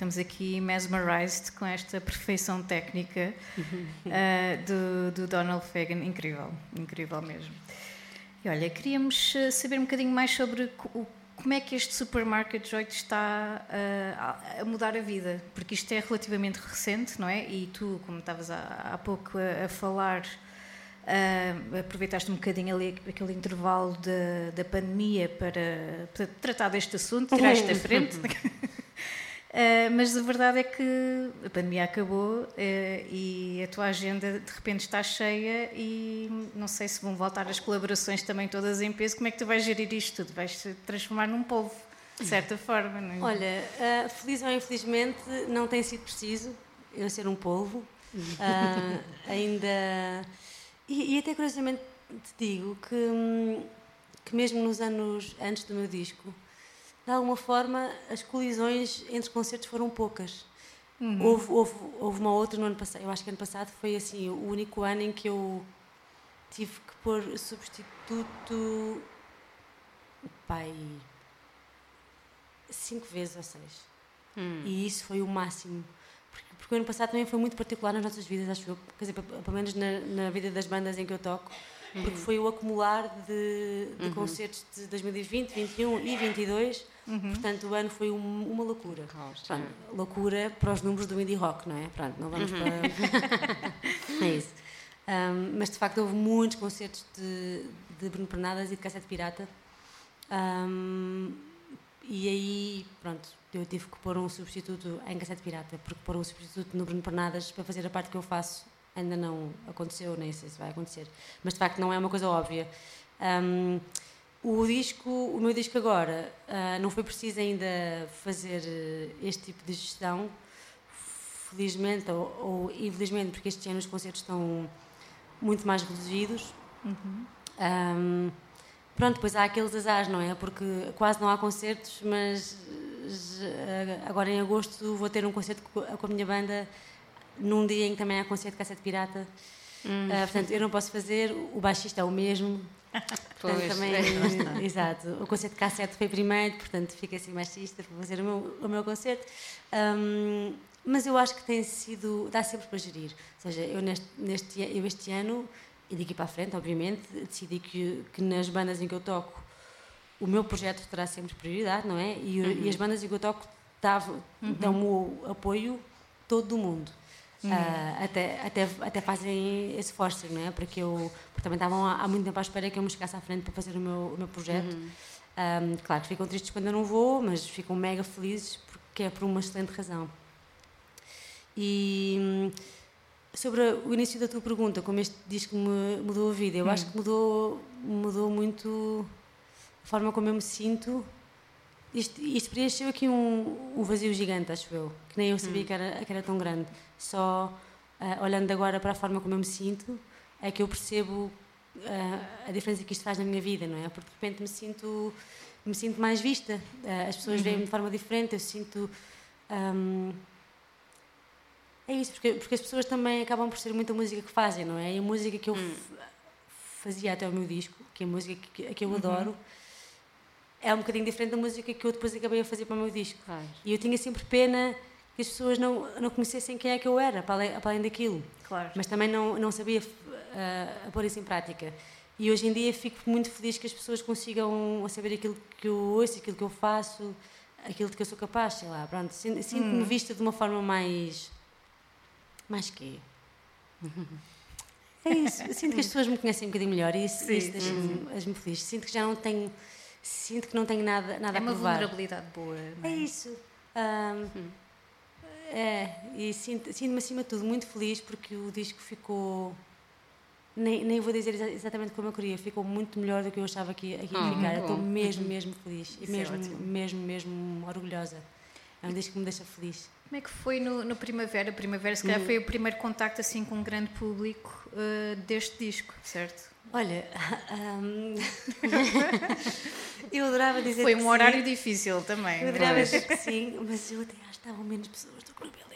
Estamos aqui mesmerized com esta perfeição técnica ah, do, do Donald Fagan. Incrível, incrível mesmo. E olha, queríamos ah, saber um bocadinho mais sobre o- como é que este supermarket Joy está ah, a- mudar a vida, porque isto é relativamente recente, não é? E tu, como estavas há, há pouco a, a falar, ah, aproveitaste um bocadinho ali aquele intervalo da, da pandemia para, para tratar deste assunto, tiraste à frente. Uh, mas a verdade é que a pandemia acabou uh, e a tua agenda de repente está cheia e não sei se vão voltar as colaborações também todas em peso. Como é que tu vais gerir isto tudo? Vais te transformar num povo, de certa forma, não é? Olha, ah, feliz ou infelizmente, não tem sido preciso eu ser um polvo. Ah, ainda. E, e até curiosamente te digo que, hum, que mesmo nos anos antes do meu disco, de alguma forma as colisões entre concertos foram poucas. Houve, houve, houve uma outra no ano passado, eu acho que ano passado foi assim o único ano em que eu tive que pôr substituto. Pai, cinco vezes ou seis. E isso foi o máximo. Porque, porque o ano passado também foi muito particular nas nossas vidas, acho eu. Quer dizer, pe- pelo menos na, na vida das bandas em que eu toco. Porque foi o acumular de, de concertos de 2020, 21 e 22. Portanto, o ano foi um- uma loucura. Pronto, loucura para os números do indie rock, não é? Pronto, não vamos para. é isso. Ahm, mas de facto houve muitos concertos de, de Bruno Pernadas e de Cassete Pirata. Ahm, e aí, pronto, eu tive que pôr um substituto em Cassete Pirata, porque pôr um substituto no Bruno Pernadas para fazer a parte que eu faço ainda não aconteceu, nem sei se vai acontecer. Mas de facto não é uma coisa óbvia. Ahm, o disco, o meu disco agora, ah, não foi preciso ainda fazer eh, este tipo de gestão, felizmente ou, ou infelizmente, porque este ano os concertos estão muito mais reduzidos. Ahm, pronto, depois há aqueles azares, não é? Porque quase não há concertos, mas eh, agora em agosto vou ter um concerto co- com a minha banda num dia em que também há concerto de cassete pirata. Ah, portanto, eu não posso fazer, o baixista é o mesmo. Pois, também, é, exato. O concerto de cassete foi primeiro, portanto, fica assim baixista para fazer o meu, o meu concerto. Ahm, mas eu acho que tem sido, dá sempre para gerir. Ou seja, eu, neste, neste, eu este ano, e daqui para a frente, obviamente, decidi que, que nas bandas em que eu toco, o meu projeto terá sempre prioridade, não é? E, o- e as bandas em que eu toco davam- dão-me o apoio todo do mundo. Ah, até, até, até fazem esse forcing, não é? Porque, eu, porque também estavam há, há muito tempo à espera que eu me chegasse à frente para fazer o meu, o meu projeto. Ahm, claro que ficam tristes quando eu não vou, mas ficam mega felizes porque é por uma excelente razão. E hum, sobre o início da tua pergunta, como este disco me mudou a vida, eu acho que mudou, mudou muito a forma como eu me sinto isto, isto preencheu aqui um, um vazio gigante, acho eu, que nem eu Hum. sabia que, era, que era tão grande. Só ah, olhando agora para a forma como eu me sinto, é que eu percebo ah, a diferença que isto faz na minha vida, não é? Porque de repente me sinto, me sinto mais vista, Ah, as pessoas Uhum. veem-me de forma diferente, eu sinto. ahm, é isso, porque, porque as pessoas também acabam por ser muita música que fazem, não é? E a música que eu Hum. fazia até o meu disco, que é a música que, que Uhum. eu adoro, é um bocadinho diferente da música que eu depois acabei a fazer para o meu disco. Claro. E eu tinha sempre pena que as pessoas não, não conhecessem quem é que eu era, para além, para além daquilo. Claro. Mas também não, não sabia a pôr isso em prática. E hoje em dia fico muito feliz que as pessoas consigam saber aquilo que eu ouço, aquilo que eu faço, aquilo de que eu sou capaz, sei lá. Pronto, sin- sinto-me vista de uma forma mais. mais quê? É isso. Sinto que as pessoas me conhecem um bocadinho melhor e isso, isso deixa-me deixa-me feliz. Sinto que já não tenho. Sinto que não tenho nada, nada É a uma provar. vulnerabilidade boa. não É é? isso. Ahm, é, e sinto- sinto-me acima de tudo muito feliz porque o disco ficou. Nem, nem vou dizer exa- exatamente como eu queria, ficou muito melhor do que eu achava que, que ia Ah, ficar. Estou mesmo, mesmo feliz. E é mesmo, ótimo. mesmo, mesmo orgulhosa. É um disco que me deixa feliz. Como é que foi no, no Primavera? Primavera, se calhar, foi o primeiro contacto assim com um grande público eh, deste disco, certo? Olha, ahm, eu adorava dizer Foi um sim. horário difícil também. Eu adorava mas- dizer que sim, mas eu até acho que estavam menos pessoas do que no Beleza.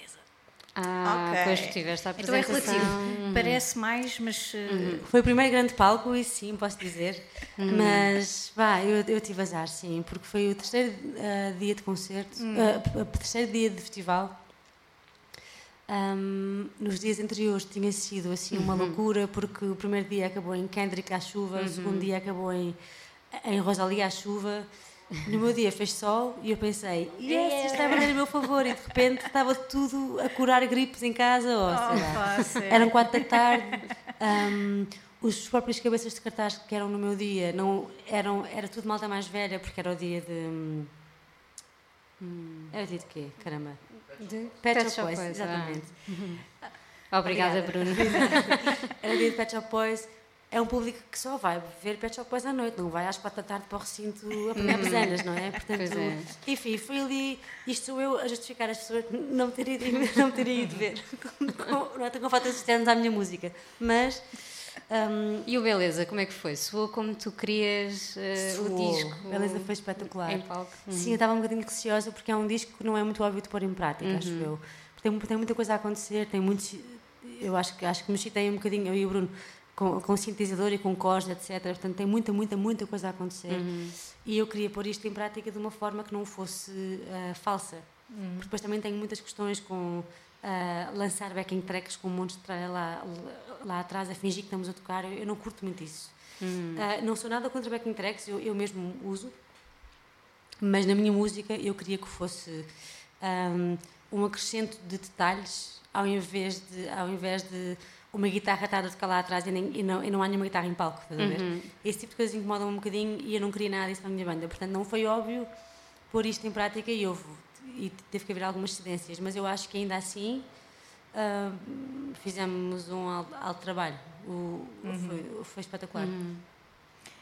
Ah, Ok. depois tiveste a Então é apresentação. relativo. Parece mais, mas. eh, Foi o primeiro grande palco, isso sim, posso dizer. Mas, vá, eu, eu tive azar, sim, porque foi o terceiro ah, dia de concerto, ah, o terceiro dia de festival. Ahm, nos dias anteriores tinha sido assim uma loucura, porque o primeiro dia acabou em Kendrick à chuva, o segundo dia acabou em, em Rosalia à chuva. No meu dia fez sol e eu pensei, yes, isto valer a meu favor. E de repente estava tudo a curar gripes em casa. Ou, sei lá. Eram quatro da tarde. ahm, os próprios cabeças de cartaz que eram no meu dia não eram era tudo malta mais velha porque era o dia de hum, era o dia de quê? Caramba. De Pet, Shop Boys, ah. exatamente. Obrigada, Obrigada. Bruno. Era o dia de Pet Shop Boys. É um público que só vai ver Pet Shop Boys à noite, não vai às quatro da tarde para o recinto apanhar pesanas, não é? Portanto, é. enfim, foi ali, isto sou eu a justificar as pessoas não me terem ido, não me terem ido ver. Com, não é com fatos externos à minha música. Mas hum, E o Beleza, como é que foi? Soou como tu querias eh, o disco? Beleza foi espetacular. Em palco? Sim, eu estava um bocadinho receosa porque é um disco que não é muito óbvio de pôr em prática, Uhum. acho eu. Tem, tem muita coisa a acontecer, tem muitos. Eu acho que, acho que me citei um bocadinho, eu e o Bruno, com, com sintetizador e com cores, etc. Portanto, tem muita, muita, muita coisa a acontecer. Uhum. E eu queria pôr isto em prática de uma forma que não fosse ah, falsa. Porque depois também tenho muitas questões com ah, lançar backing tracks com um monte de tralha lá, lá atrás a fingir que estamos a tocar. Eu, eu não curto muito isso. Ah, não sou nada contra backing tracks, eu, eu mesmo uso. Mas na minha música eu queria que fosse ahm, um acrescento de detalhes ao invés de, ao invés de uma guitarra estar a tocar lá atrás e, nem, e, não, e não há nenhuma guitarra em palco, estás a ver? Esse tipo de coisas incomoda-me um bocadinho e eu não queria nada disso para a minha banda. Portanto, não foi óbvio pôr isto em prática e houve. E teve que haver algumas cedências, mas eu acho que ainda assim ahm, fizemos um alto, alto trabalho. O, foi, foi espetacular.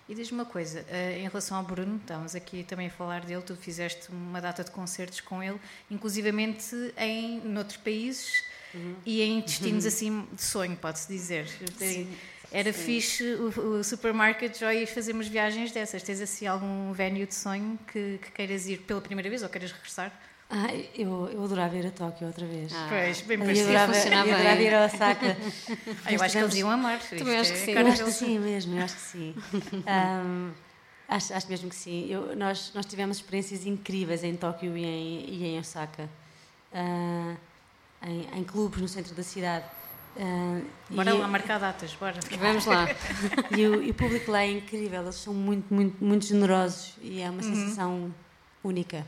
E diz-me uma coisa, eh, em relação ao Bruno, estamos aqui também a falar dele, tu fizeste uma data de concertos com ele, inclusivamente em noutros países e em destinos assim de sonho, pode-se dizer. Era fixe o, o supermarket já ir fazer umas viagens dessas. Tens assim algum venue de sonho que, que queiras ir pela primeira vez ou queiras regressar? Ah, eu, eu adorava ir a Tóquio outra vez. Ah. Pois, bem Eu parecido. adorava, funcionava eu adorava ir a Osaka. Ah, eu acho que eles iam amar. Também Isto acho que é sim. cara Eu acho que sim mesmo, eu acho que sim. Ahm, acho, acho mesmo que sim. Eu- nós, nós tivemos experiências incríveis em Tóquio e em, e em Osaka. Ah, em, em clubes no centro da cidade. Ah, Bora e, lá marcar datas, bora. Vamos lá. e o, e o público lá é incrível, eles são muito, muito, muito generosos e é uma sensação única.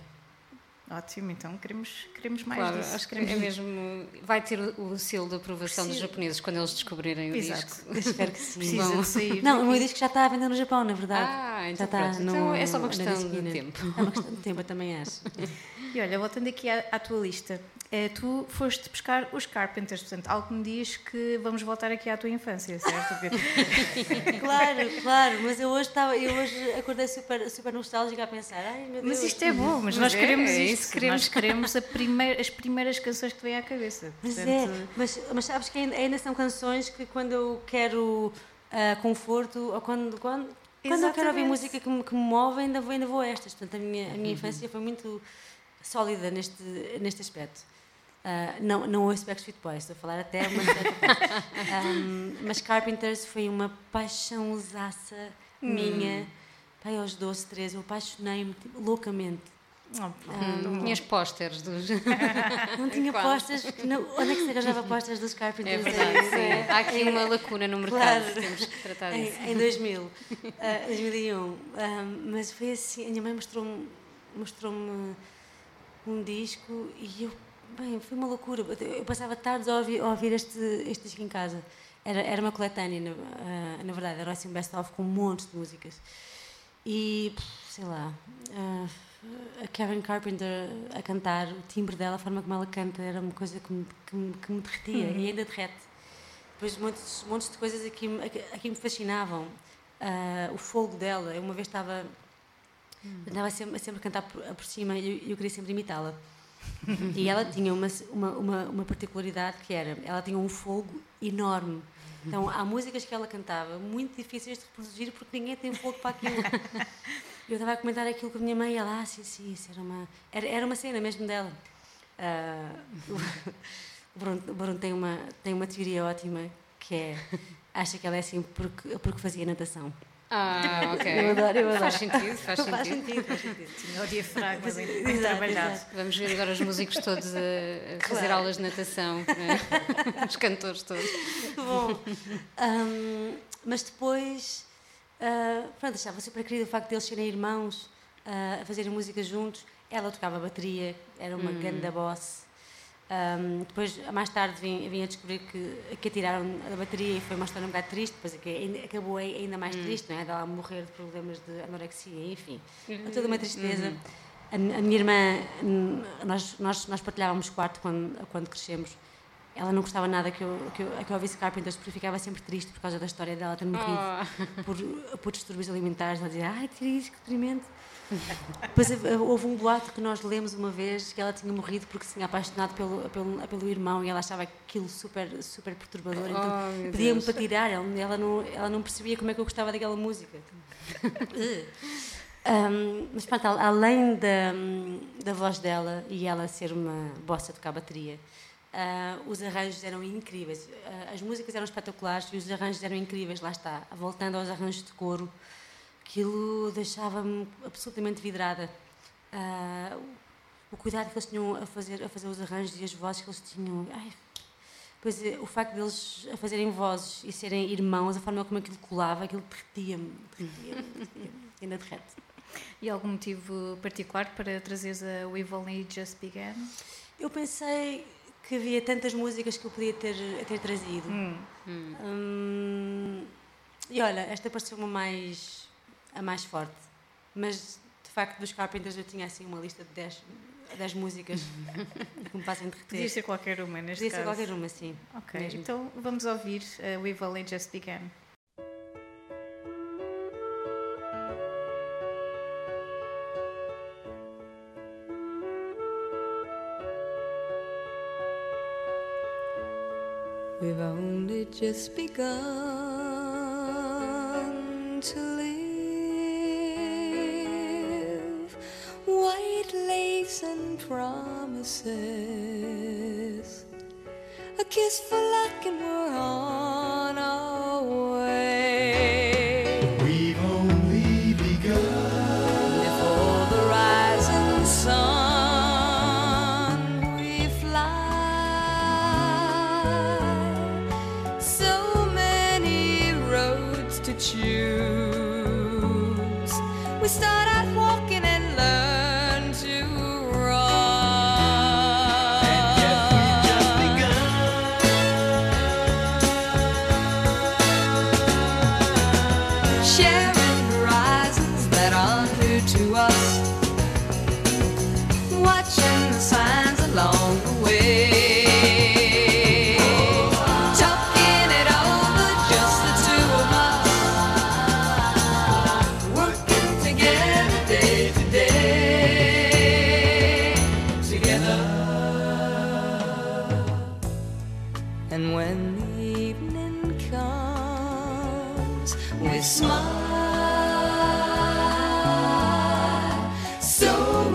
Ótimo, então queremos, queremos mais Claro, disso. acho que Queremos é mesmo. Vai ter o, selo de aprovação dos japoneses quando eles descobrirem o Exato. disco. Espero que sim. Precisa Bom. de sair. Não, o meu disco já está a vender no Japão, na verdade. Ah, já então está no, Então é só uma questão de tempo. É uma questão de tempo, eu também acho. E olha, voltando aqui à, à tua lista, tu foste buscar os Carpenters, portanto, algo que me diz que vamos voltar aqui à tua infância, certo? Claro, claro, mas eu hoje, estava, eu hoje acordei super, super nostálgica a pensar, ai meu Deus. mas isto é bom, mas, Mas nós é, queremos é isto. queremos. Nós queremos a primeira- as primeiras canções que vêm à cabeça. Mas Portanto, é, mas, mas sabes que ainda, ainda são canções que quando eu quero ah, conforto ou quando, quando, quando eu quero ouvir Exatamente. música que me, que me move, ainda vou, ainda vou a estas. Portanto, a minha, a minha infância foi muito sólida neste, neste aspecto. Ah, não, não ouço Backstreet Boys, estou a falar até uma parte. Ahm, mas Carpenters foi uma paixãozaça minha. Pai, aos 12, 13, eu apaixonei-me tipo, loucamente. oh, Hum, Tinhas pósteres dos. Não tinha não- onde é que se arranjava postas dos É Carpenters? verdade, sim. É, Há aqui uma lacuna no mercado, Claro. temos que tratar disso. em, em 2000, ah, 2001. Ah, mas foi assim, a minha mãe mostrou-me mostrou-me um disco e eu, bem, foi uma loucura. Eu passava tardes a ouvir, a ouvir este, este disco em casa. Era, era uma coletânea, na, ah, na verdade, era assim um best-of com montes de músicas. E, sei lá, ah, a Karen Carpenter a cantar, o timbre dela, a forma como ela canta, era uma coisa que me, que me, que me derretia e ainda derrete. Depois, montes, montes de coisas aqui, aqui, me fascinavam. Ah, o fogo dela, eu uma vez estava. Andava sempre, sempre a cantar por, por cima e eu, eu queria sempre imitá-la. E ela tinha uma, uma, uma, uma particularidade que era: ela tinha um fogo enorme. Então, há músicas que ela cantava muito difíceis de reproduzir porque ninguém tem fogo para aquilo. Eu estava a comentar aquilo com a minha mãe e ela, ah, sim, sim, isso era uma, era, era uma cena mesmo dela. Ah, o Bruno, o Bruno tem, uma, tem uma teoria ótima que é: acha que ela é assim porque, porque fazia natação. Ah, ok. Eu adoro, eu adoro. Faz sentido, faz sentido. Faz sentido, faz sentido. tinha o diafragma bem, bem Exato, trabalhado. exato. Vamos ver agora os músicos todos a, a fazer Claro. aulas de natação, né? os cantores todos. Bom. Ahm, mas depois, ah, pronto, achava super querido o facto de eles serem irmãos, ah, a fazerem música juntos. Ela tocava bateria, era uma grande boss. Ahm, depois, mais tarde, vim, vim a descobrir que, que a tiraram da bateria e foi uma história um bocado triste, depois é ainda- acabou ai- ainda mais triste, não é? Dela morrer de problemas de anorexia, enfim. Toda uma tristeza. A, mi- a minha irmã, hum, nós, nós, nós partilhávamos quarto quando, quando crescemos. Ela não gostava nada que eu, que eu, que eu ouvisse Carpenters, porque ficava sempre triste por causa da história dela ter morrido Oh. por, por distúrbios alimentares. Ela dizia, ai, que triste, que deprimente. Depois houve- houve um boato que nós lemos uma vez que ela tinha morrido porque se tinha apaixonado pelo, pelo, pelo irmão e ela achava aquilo super, super perturbador. Então Oh, meu pedia-me para tirar, ela, não, ela não percebia como é que eu gostava daquela música. Um, mas pronto, al- além da, da voz dela e ela ser uma bossa de tocar bateria, ah, os arranjos eram incríveis. Ah, as músicas eram espetaculares e os arranjos eram incríveis, lá está. Voltando aos arranjos de coro, aquilo deixava-me absolutamente vidrada. Ah, o cuidado que eles tinham a fazer, a fazer os arranjos e as vozes que eles tinham. Ai, Pois é, o facto deles a fazerem vozes e serem irmãos, a forma como aquilo colava, aquilo derretia-me, derretia-me, derretia-me, ainda derrete. E algum motivo particular para trazeres a We've Only Just Begun? Eu pensei que havia tantas músicas que eu podia ter, ter trazido. Hum, e olha, esta pareceu-me mais, a mais forte. Mas, de facto, dos Carpenters eu tinha assim uma lista de 10, 10 músicas que me fazem derreter. Podia ser qualquer uma, neste Podia ser caso. qualquer uma, sim. Ok, mesmo. então vamos ouvir a We've Only Just Begun. We've only just begun to promises. A kiss for luck, and we're on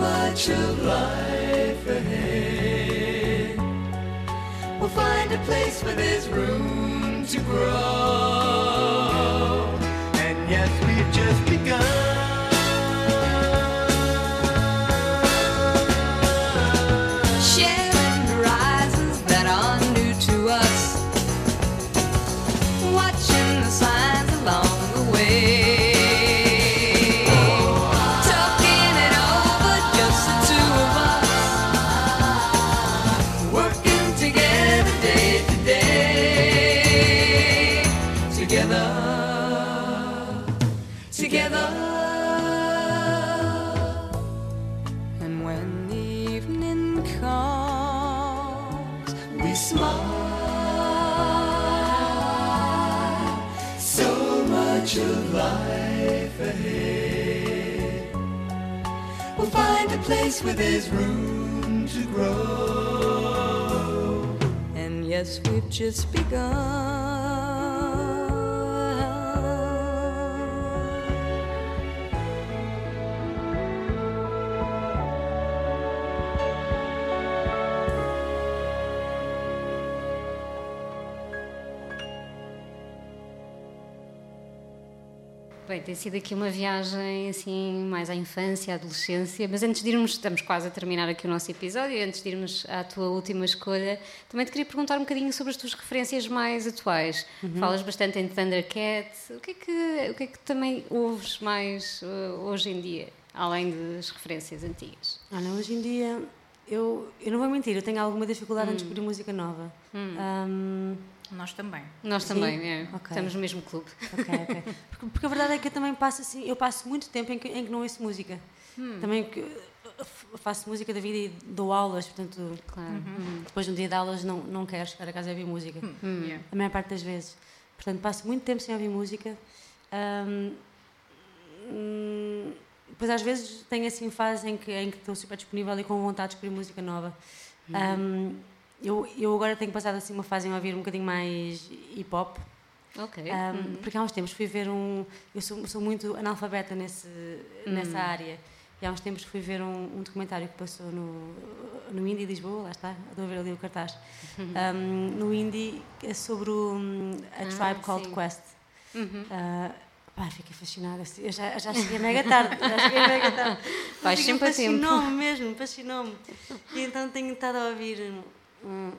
much of life ahead. We'll find a place where there's room to grow. Place where there's room to grow. And yes, we've just begun. Tem sido aqui uma viagem assim mais à infância, à adolescência, mas antes de irmos, estamos quase a terminar aqui o nosso episódio, antes de irmos à tua última escolha, também te queria perguntar um bocadinho sobre as tuas referências mais atuais. Falas bastante em Thundercat, o que é que, o que, é que também ouves mais uh, hoje em dia, além das referências antigas? Olha, hoje em dia, eu, eu não vou mentir, eu tenho alguma dificuldade Hum. em descobrir música nova. Ahm, Nós também. Nós Sim? também, é, Ok. estamos no mesmo clube. ok, ok. Porque, porque a verdade é que eu também passo assim, eu passo muito tempo em que, em que não ouço música. Hum. Também que faço música da vida e dou aulas, portanto, Claro. Uhum. depois de um dia de aulas não, não quero chegar a casa e ouvir música. Yeah. A maior parte das vezes. Portanto, passo muito tempo sem ouvir música. Ahm, hum, depois, às vezes, tenho assim fases em que, em que estou super disponível e com vontade de descobrir música nova. Ahm, eu, eu agora tenho passado assim uma fase em ouvir um bocadinho mais hip hop. Ok. Um, Porque há uns tempos fui ver um. Eu sou, sou muito analfabeta nesse, nessa área. E há uns tempos fui ver um, um documentário que passou no, no Indie Lisboa, lá está, estou a ver ali o cartaz. Um, no Indie é sobre o, um, A Tribe Called sim. Quest. Uh, pá, fiquei fascinada. Eu já, já cheguei mega tarde. Já cheguei mega tarde. Mas sempre. Fascinou-me mesmo, fascinou-me. E então tenho estado a ouvir hum,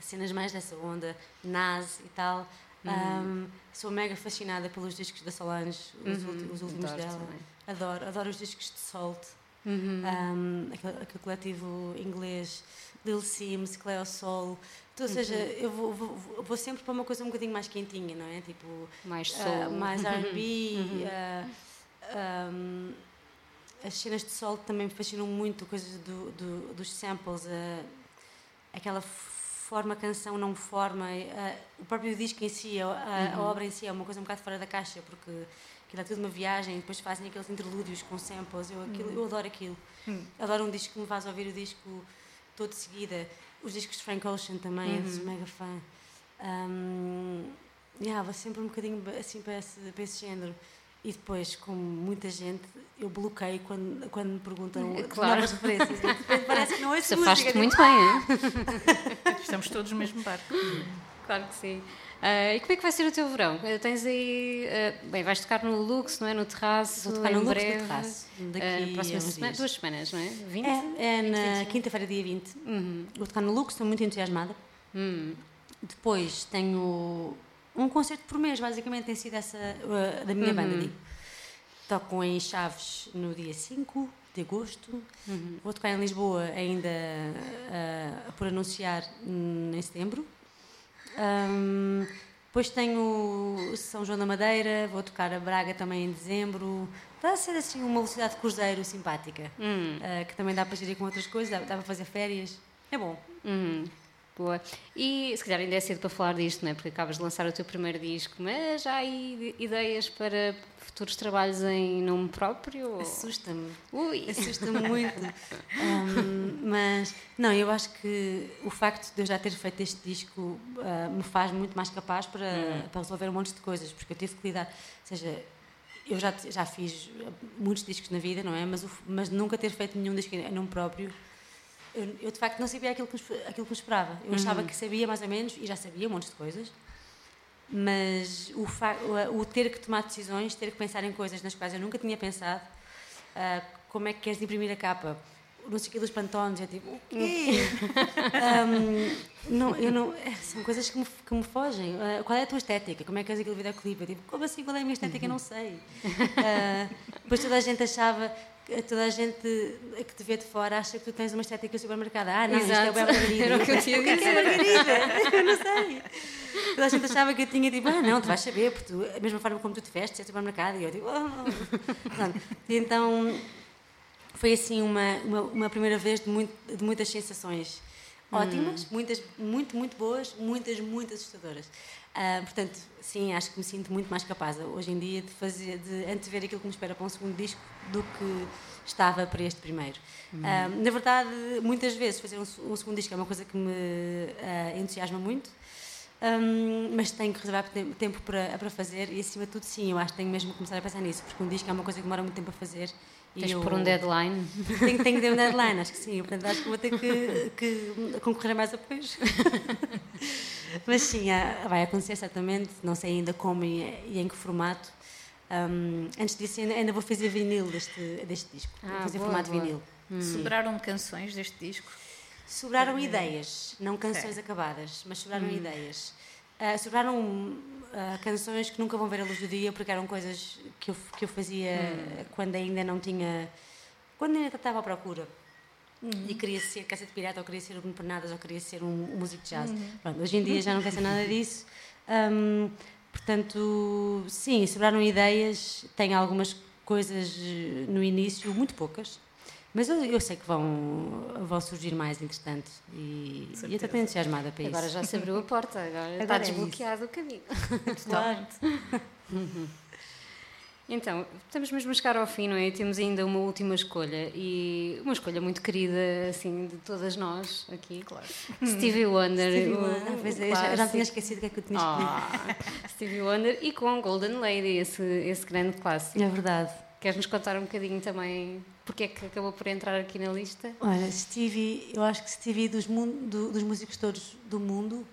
cenas mais dessa onda, Nas e tal. Um, sou mega fascinada pelos discos da Solange, os, ulti- os últimos adoro dela. também. Adoro, adoro os discos de Salt, um, aquele, aquele coletivo inglês, Lil Sims, Cleo Soul. Então, ou seja, eu vou, vou, vou- sempre para uma coisa um bocadinho mais quentinha, não é? Tipo, Mais ah, soul. mais R&B. ah, um, as cenas de sol também me fascinam muito, coisas do, do- dos samples, ah, aquela forma canção não forma, ah, o próprio disco em si, a, a- a obra em si é uma coisa um bocado fora da caixa, porque aquilo é tudo uma viagem, depois fazem aqueles interlúdios com samples, eu, aquilo, eu adoro aquilo. Adoro um disco que me faz ouvir o disco todo de seguida. Os discos de Frank Ocean também, eu sou mega fã. Um, yeah, vou sempre um bocadinho assim para esse, para esse género. E depois, como muita gente, eu bloqueio quando, quando me perguntam Claro. novas referências. Parece que não ouço Safaste música. muito bem, hein? Estamos todos no mesmo barco. Claro que sim. Ah, e como é que vai ser o teu verão? Ah, tens aí. ah, bem, vais tocar no Lux, não é? No terraço. Vou tocar em no Lux breve. Terraço, daqui Ah, a próxima semana, dias. duas semanas, não é? 20? É, é na quinta-feira, dia 20. Vou tocar no Lux, estou muito entusiasmada. Depois tenho um concerto por mês, basicamente tem sido essa uh, da minha banda. Digo. Toco em Chaves no dia 5 de agosto. Vou tocar em Lisboa ainda uh, por anunciar em setembro. Um, Depois tenho São João da Madeira, vou tocar a Braga também em dezembro. Está a ser assim uma velocidade de cruzeiro simpática, ah, que também dá para gerir com outras coisas, dá, dá para fazer férias. É bom. Uhum. Boa. E se calhar ainda é cedo para falar disto, não é? Porque acabas de lançar o teu primeiro disco, mas já há aí ideias para futuros trabalhos em nome próprio? Assusta-me. Ui! Assusta-me muito. Um, mas, não, eu acho que o facto de eu já ter feito este disco ah, me faz muito mais capaz para, para resolver um monte de coisas, porque eu tive que lidar. Ou seja, eu já, já fiz muitos discos na vida, não é? Mas, o mas nunca ter feito nenhum disco em nome próprio. Eu, eu, de facto não sabia aquilo que, aquilo que me esperava. Eu achava que sabia mais ou menos e já sabia um monte de coisas, mas o, o, ter que tomar decisões, ter que pensar em coisas nas quais eu nunca tinha pensado, ah, como é que queres imprimir a capa? Não sei o que dos pantones, eu tipo, o quê? Ahm, não, eu não, é, são coisas que me, que me fogem. Ah, qual é a tua estética? Como é que és aquele videoclipe? Eu tipo, como assim? Qual é a minha estética? Eu não sei. Ah, depois toda a gente achava, toda a gente que te vê de fora acha que tu tens uma estética super marcada. Ah, não, isto é Exato. bem margarida. Era o que eu tinha a que é que é margarida? Eu não sei. Toda a gente achava que eu tinha tipo, ah, não, tu vais saber, porque tu, a mesma forma como tu te vestes é super marcada. E eu tipo, oh. Pronto. E então foi assim uma, uma, uma primeira vez de, muito, de muitas sensações ótimas, muitas muito, muito boas, muitas, muito assustadoras. Ah, portanto, sim, acho que me sinto muito mais capaz hoje em dia de fazer, de antever aquilo que me espera para um segundo disco do que estava para este primeiro. Ah, na verdade, muitas vezes fazer um, um segundo disco é uma coisa que me ah, entusiasma muito. Hum, mas tenho que reservar tem- tempo para, para fazer e acima de tudo sim, eu acho que tenho mesmo que começar a pensar nisso, porque um disco é uma coisa que demora muito tempo a fazer. Tens eu- por um deadline. tenho, tenho que ter um deadline, acho que sim. Portanto, acho que vou ter que, que concorrer a mais apoios. Mas sim, vai acontecer certamente, não sei ainda como e, em que formato. Hum, antes disso, ainda, ainda vou fazer vinil deste, deste disco. Ah, vou fazer boa, formato boa. vinil. Sobraram canções deste disco? Sobraram ideias, não canções acabadas, mas sobraram ideias. Ah, sobraram ah, canções que nunca vão ver a luz do dia porque eram coisas que eu, que eu fazia quando ainda não tinha. quando ainda estava à procura. E queria ser caça de pirata, ou queria ser o Bruno Pernadas, ou queria ser um, um músico de jazz. Pronto, hoje em dia já não quero ser nada disso. Ahm, portanto, sim, sobraram ideias. Tenho algumas coisas eh, no início, muito poucas. Mas eu, eu sei que vão, vão surgir mais, entretanto. E, e eu estou entusiasmada para isso. Agora já se abriu a porta, agora, está Agora é desbloqueado o caminho. Claro. Então, estamos mesmo a chegar ao fim, não é? Temos ainda uma última escolha e uma escolha muito querida, assim, de todas nós aqui. Claro. Stevie Wonder. Stevie o- Wonder. Ah, pois o é, já, já tinha esquecido o que é que eu tinha escolhido. Ah, Stevie Wonder e com Golden Lady, esse, esse grande clássico. É verdade. Queres-nos contar um bocadinho também porque é que acabou por entrar aqui na lista? Olha, Stevie, eu acho que Stevie dos, mun- do- dos músicos todos do mundo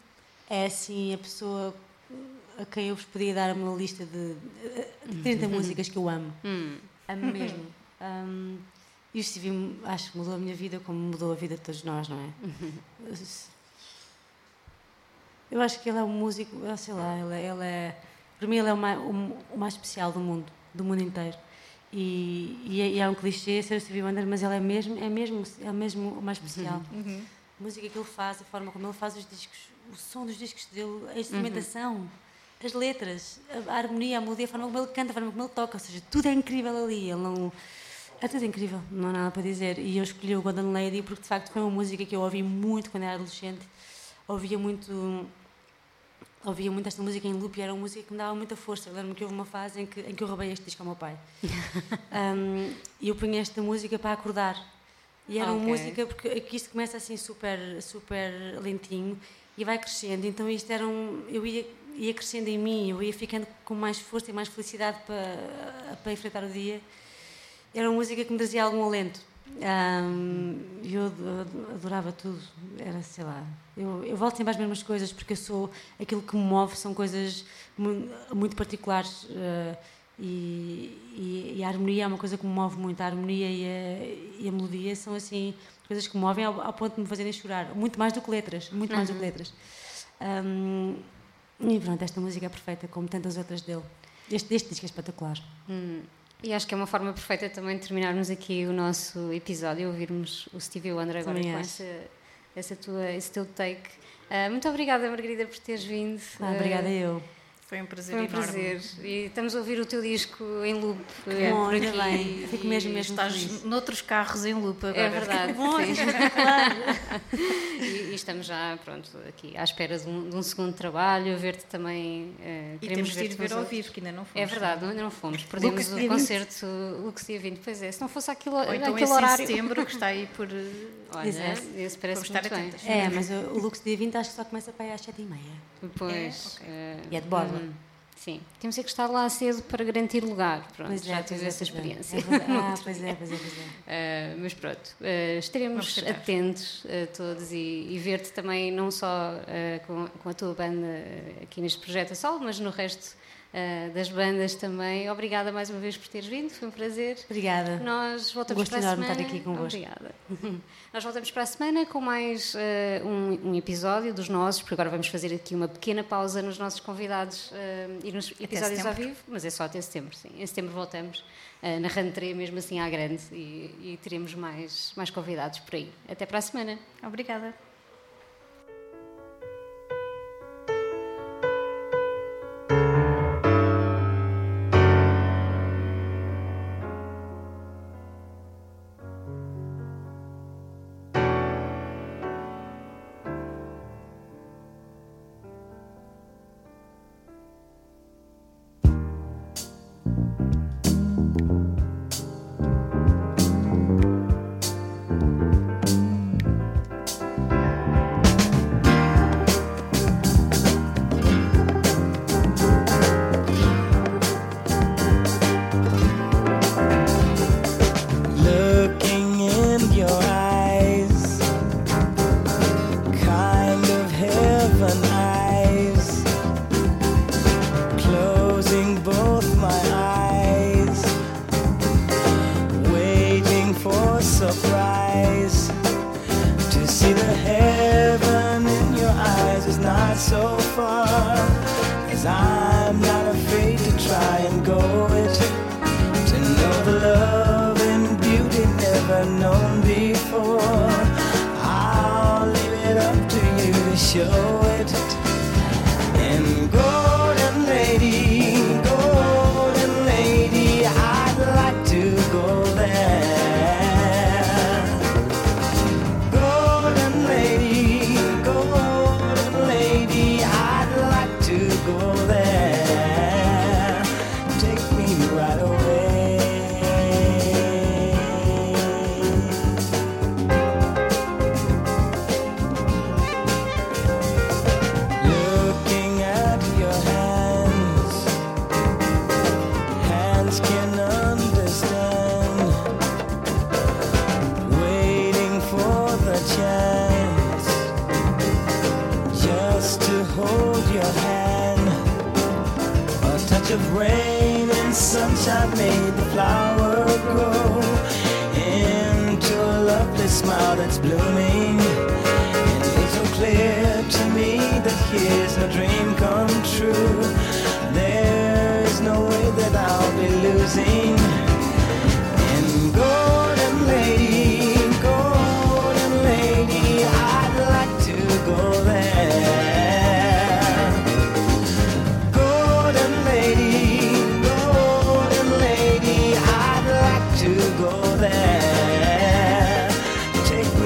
é assim a pessoa a quem eu vos podia dar uma lista de, de 30 músicas que eu amo. Amo mesmo. Um, e o Stevie acho que mudou a minha vida como mudou a vida de todos nós, não é? Eu acho que ele é um músico, sei lá, ele, é- ele é. Para mim, ele é o mais, o, mais especial do mundo, do mundo inteiro. E, e, é, e é um clichê ser o Stevie Wonder, mas ele é mesmo, é mesmo, é mesmo o mais especial. A música que ele faz, a forma como ele faz os discos, o som dos discos dele, a instrumentação, as letras, a, harmonia, a melodia, a forma como ele canta, a forma como ele toca, ou seja, tudo é incrível ali. Ele não. É tudo incrível, não há nada para dizer. E eu escolhi o Golden Lady porque de facto foi uma música que eu ouvi muito quando era adolescente. Ouvia muito ouvia muito esta música em loop e era uma música que me dava muita força. Eu lembro-me que houve uma fase em que, em que eu roubei este disco ao meu pai. Um, e eu punha esta música para acordar. E era uma Ok. música, porque aqui isto começa assim super, super lentinho e vai crescendo. Então isto era um. Eu ia, ia crescendo em mim, eu ia ficando com mais força e mais felicidade para, para enfrentar o dia. Era uma música que me trazia algum alento. Ahm, eu ad- adorava tudo. Era, sei lá. Eu, eu volto sempre às mesmas coisas porque eu sou. Aquilo que me move são coisas mu- muito particulares. ah, e, e- e a harmonia é uma coisa que me move muito. A harmonia e a, e a melodia são assim coisas que me movem ao, ao ponto de me fazerem chorar. Muito mais do que letras. Muito mais do que letras. Ahm, e pronto, esta música é perfeita, como tantas outras dele. Este, este disco é espetacular. E acho que é uma forma perfeita também de terminarmos aqui o nosso episódio, ouvirmos o Stevie Wonder agora Também com essa essa tua, esse teu take. Ah, muito obrigada, Margarida, por teres vindo. Ah, obrigada Ah, eu. Foi um prazer Foi um enorme. prazer. E estamos a ouvir o teu disco em loop. Bom, eh, por aqui. bem. Fico mesmo, mesmo Estás feliz. noutros carros em loop agora. É verdade. Bom, sim. claro. E, e estamos já, pronto, aqui à espera de um, de um segundo trabalho, a ver-te também. eh, E queremos temos de ir ver-te ver ao vivo, que ainda não fomos. É verdade, ainda não fomos. Perdemos Lux o dia 20. concerto Lux dia 20. Pois é, se não fosse aquilo, Ou então aquele horário. em setembro, que está aí por... Olha, Exato. esse parece estar muito bem. atentas. É, mas o, Lux dia 20 acho que só começa para aí às 7h30. Pois. ok. eh, E é de borla. Hum, Sim, temos é que estar lá cedo para garantir lugar. Pronto, Pois é, já pois tive é, essa é. experiência. É. Ah, pois é, pois é, pois é. Uh, mas pronto, uh, estaremos atentos a todos e, e ver-te também, não só uh, com, com a tua banda aqui neste projeto a solo, mas no resto uh, das bandas também. Obrigada mais uma vez por teres vindo, foi um prazer. Obrigada. Nós voltamos gosto para a semana. estar aqui convosco. Obrigada. Nós voltamos para a semana com mais uh, um, um episódio dos nossos, porque agora vamos fazer aqui uma pequena pausa nos nossos convidados uh, e nos episódios ao vivo, mas é só até setembro, sim. Em setembro voltamos na rentrée, mesmo assim à grande, e, e teremos mais, mais convidados por aí. Até para a semana. Obrigada.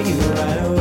Take me right